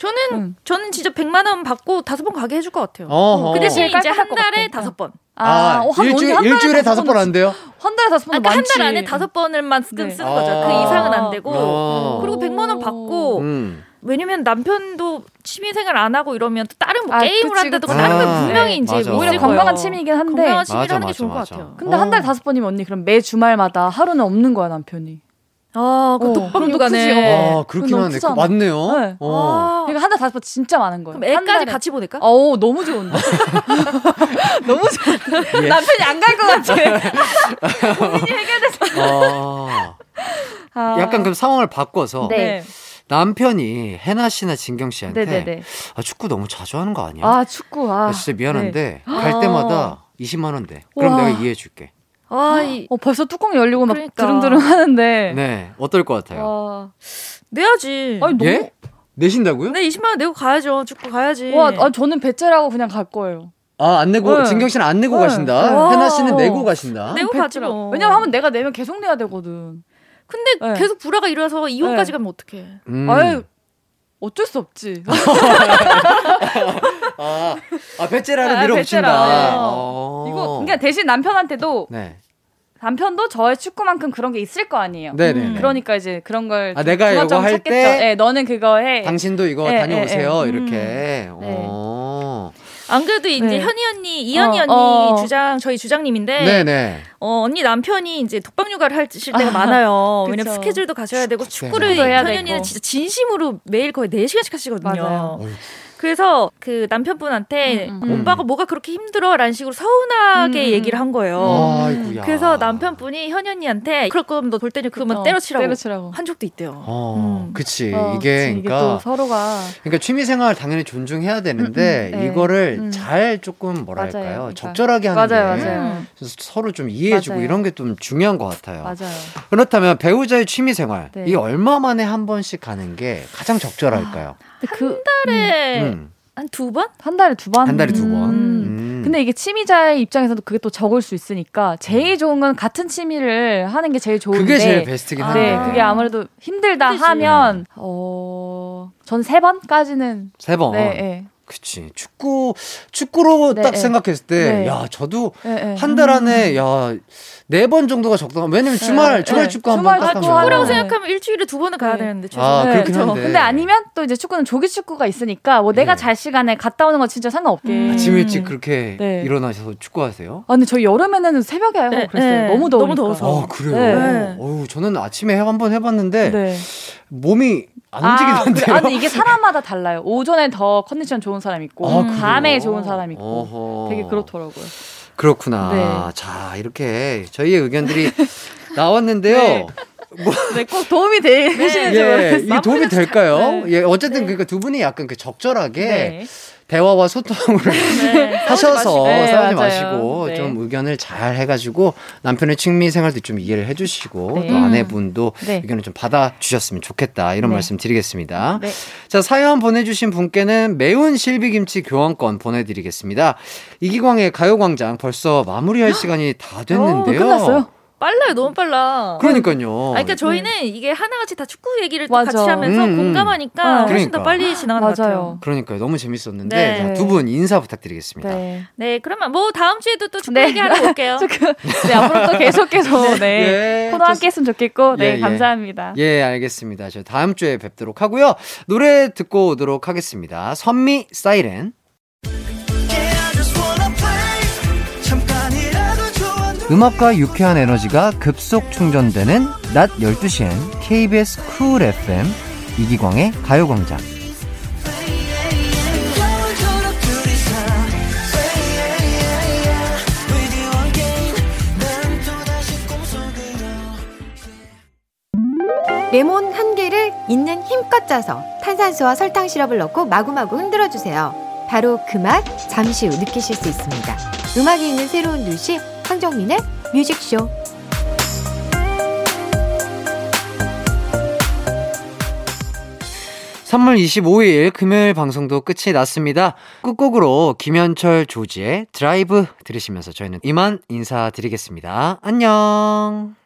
저는 음. 저는 진짜 100만 원 받고 다섯 번 가게 해줄 것 같아요. 어허. 그 대신 제일 이제 한것 달에. 다섯 번. 아, 어, 한- 일주일, 한 달에 일주일에 다섯 번 안 돼요? 한 달에 다섯 번은 아까 한 많지. 달 안에 다섯 번을만 쓰, 네. 쓰는 거죠. 아. 그 이상은 안 되고. 어. 그리고 100만 원 받고 음. 왜냐면 남편도 취미 생활 안 하고 이러면 또 다른 뭐 아, 게임을 한다든가. 다른 걸 아, 분명히 네. 이제 맞아. 뭐 오히려 있을 건강한. 취미이긴 한데 건강한 취미를 맞아, 하는 게 맞아, 좋은 것 맞아. 같아요. 근데 어. 한달 다섯 번이면 언니 그럼 매 주말마다 하루는 없는 거야 남편이. 아, 그 어, 그럼. 크지, 어. 아, 그렇긴 하네. 그거 맞네요. 네. 어. 아, 그러니까 한달 다섯 번 진짜 많은 거예요. 그럼 한 애까지 달에. 같이 보낼까? 어우 너무 좋은데. *laughs* 너무 좋은데. 예. 남편이 안 갈 것 같아. *laughs* 아. 아. 약간 그 상황을 바꿔서 네. 남편이 해나 씨나 진경 씨한테 네네네. 아, 축구 너무 자주 하는 거 아니야? 아 축구 아. 나 진짜 미안한데 네. 갈 때마다 20만 원 돼. 그럼 와. 내가 이해해 줄게. 아, 이, 어 벌써 뚜껑 열리고 막 그러니까. 드릉드릉 하는데. 네. 어떨 것 같아요? 와. 내야지. 아니 너무. 예? 내신다고요? 내 20만 원 내고 가야죠. 축구 가야지. 와, 아, 저는 배째라고 그냥 갈 거예요. 아, 안 내고 네. 진경 씨는 안 내고 네. 가신다. 와. 해나 씨는 내고 가신다. 내고 가지. 뭐. 왜냐면 하면 내가 내면 계속 내야 되거든. 근데 네. 계속 불화가 일어나서 이혼까지 네. 가면 어떡해. 음. 아유 어쩔 수 없지. *laughs* *laughs* 아, 아 배째라를 아, 밀어붙인다. 배째라, 네. 어. 이거 그러니까 대신 남편한테도 네. 남편도 저의 축구만큼 그런 게 있을 거 아니에요. 네네. 음. 그러니까 이제 그런 걸 아, 내가 이거 할 찾겠죠. 때 네, 너는 그거 해. 당신도 이거 예, 다녀오세요. 예, 예. 이렇게. 음. 어. 안 그래도 이제 네. 현희 언니, 이현희 어, 언니 어. 주장 저희 주장님인데 네네. 어, 언니 남편이 이제 독박 육아를 하실 때가 많아요. 그쵸. 왜냐면 스케줄도 가셔야 되고 축구를 현희 언니는. 진짜 진심으로 매일 거의 4시간씩 하시거든요. 맞아요. 어휴. 그래서 그 남편분한테 음, 음. 오빠가 뭐가 그렇게 힘들어? 라는 식으로 서운하게 음, 음. 얘기를 한 거예요. 아이고야. 그래서 남편분이 현희 언니한테 그럴 거면 너 볼 때는 그러면 어, 때려치라고 때려치라고. 한 적도 있대요. 어, 음. 그치. 어, 이게, 그치. 그러니까, 또 서로가 그러니까 취미 생활 당연히 존중해야 되는데, 음, 음, 네. 이거를 음. 잘 조금 뭐랄까요. 맞아요. 그러니까. 적절하게 하는 맞아요, 게 맞아요. 음. 그래서 서로 좀 이해해주고 맞아요. 이런 게 좀 중요한 것 같아요. 맞아요. 그렇다면 배우자의 취미 생활, 네. 이게 얼마 만에 한 번씩 가는 게 가장 적절할까요? 근데 그 달에 음, 한 두 번? 한 달에 두 번. 한 달에 두 번. 음. 음. 근데 이게 취미자의 입장에서도 그게 또 적을 수 있으니까 제일 좋은 건 같은 취미를 하는 게 제일 좋은데 그게 제일 베스트긴 아. 한데. 네, 그게 아무래도 힘들다 힘들지. 하면 어, 전 세 번까지는 세 번. 네, 네. 그치. 축구, 축구로 네, 딱 네. 생각했을 때, 네. 야, 저도 네, 네. 한달 안에, 야, 네 번 정도가 적당한, 왜냐면 주말, 네, 주말 네. 축구 한 주말 번딱 축구 하면. 축구라고 네. 생각하면 일주일에 두 번은 가야 네. 되는데 아, 죄송해요. 그렇긴 그쵸. 한데. 근데 아니면 또 이제 축구는 조기 축구가 있으니까 뭐 내가 네. 잘 시간에 갔다 오는 건 진짜 상관없게. 음. 아침 일찍 그렇게 네. 일어나셔서 축구하세요? 아, 근데 저희 여름에는 새벽에 하고 네, 그랬어요. 네. 너무 너무 더우니까. 더워서. 아, 그래요? 네. 네. 어우, 저는 아침에 한번 해봤는데, 네. 몸이 안 움직이던데요. 그래. 아, 근데 이게 사람마다 달라요. 오전에 더 컨디션 좋은 사람 있고, 아? 밤에 좋은 사람 있고, 어허. 되게 그렇더라고요. 그렇구나. 네. 자, 이렇게 저희의 의견들이 *laughs* 나왔는데요. 네. 네, 꼭 도움이 되시는지 *laughs* 예, 모르겠어요. 이게 도움이 될까요? 네. 예, 어쨌든 그러니까 두 분이 약간 그 적절하게 네. 대화와 소통을 네. *laughs* 하셔서 네, 싸우지. 마시고 네. 좀 의견을 잘 해가지고 남편의 취미 생활도 좀 이해를 해주시고 네. 또 아내분도 네. 의견을 좀 받아주셨으면 좋겠다 이런 네. 말씀 드리겠습니다. 네. 자 사연 보내주신 분께는 매운 실비김치 교환권 보내드리겠습니다. 이기광의 가요광장 벌써 마무리할 시간이 다 됐는데요. 어, 끝났어요? 빨라요, 너무 빨라. 그러니까요. 아, 그러니까 저희는 이게 하나같이 다 축구 얘기를 또 맞아. 같이 하면서 음, 음. 공감하니까 어. 훨씬 그러니까. 더 빨리 지나가는 것 같아요. 그러니까요. 너무 재밌었는데 네. 두분 인사 부탁드리겠습니다. 네. 네, 그러면 뭐 다음 주에도 또 축구 네. 얘기하러 올게요. *laughs* 그, 네, 앞으로 또 계속 계속, 네. 예, 코너 함께 했으면 좋겠고, 네, 예, 예. 감사합니다. 예, 알겠습니다. 저 다음 주에 뵙도록 하고요. 노래 듣고 오도록 하겠습니다. 선미 사이렌. 음악과 유쾌한 에너지가 급속 충전되는 낮 12시엔 KBS 쿨 FM 이기광의 가요광장. 레몬 한 개를 있는 힘껏 짜서 탄산수와 설탕 시럽을 넣고 마구마구 흔들어 주세요. 바로 그 맛 잠시 후 느끼실 수 있습니다. 음악이 있는 새로운 도시 황정민의 뮤직쇼. 삼월 25일 금요일 방송도 끝이 났습니다. 끝곡으로 김현철 조지의 드라이브 들으시면서 저희는 이만 인사드리겠습니다. 안녕.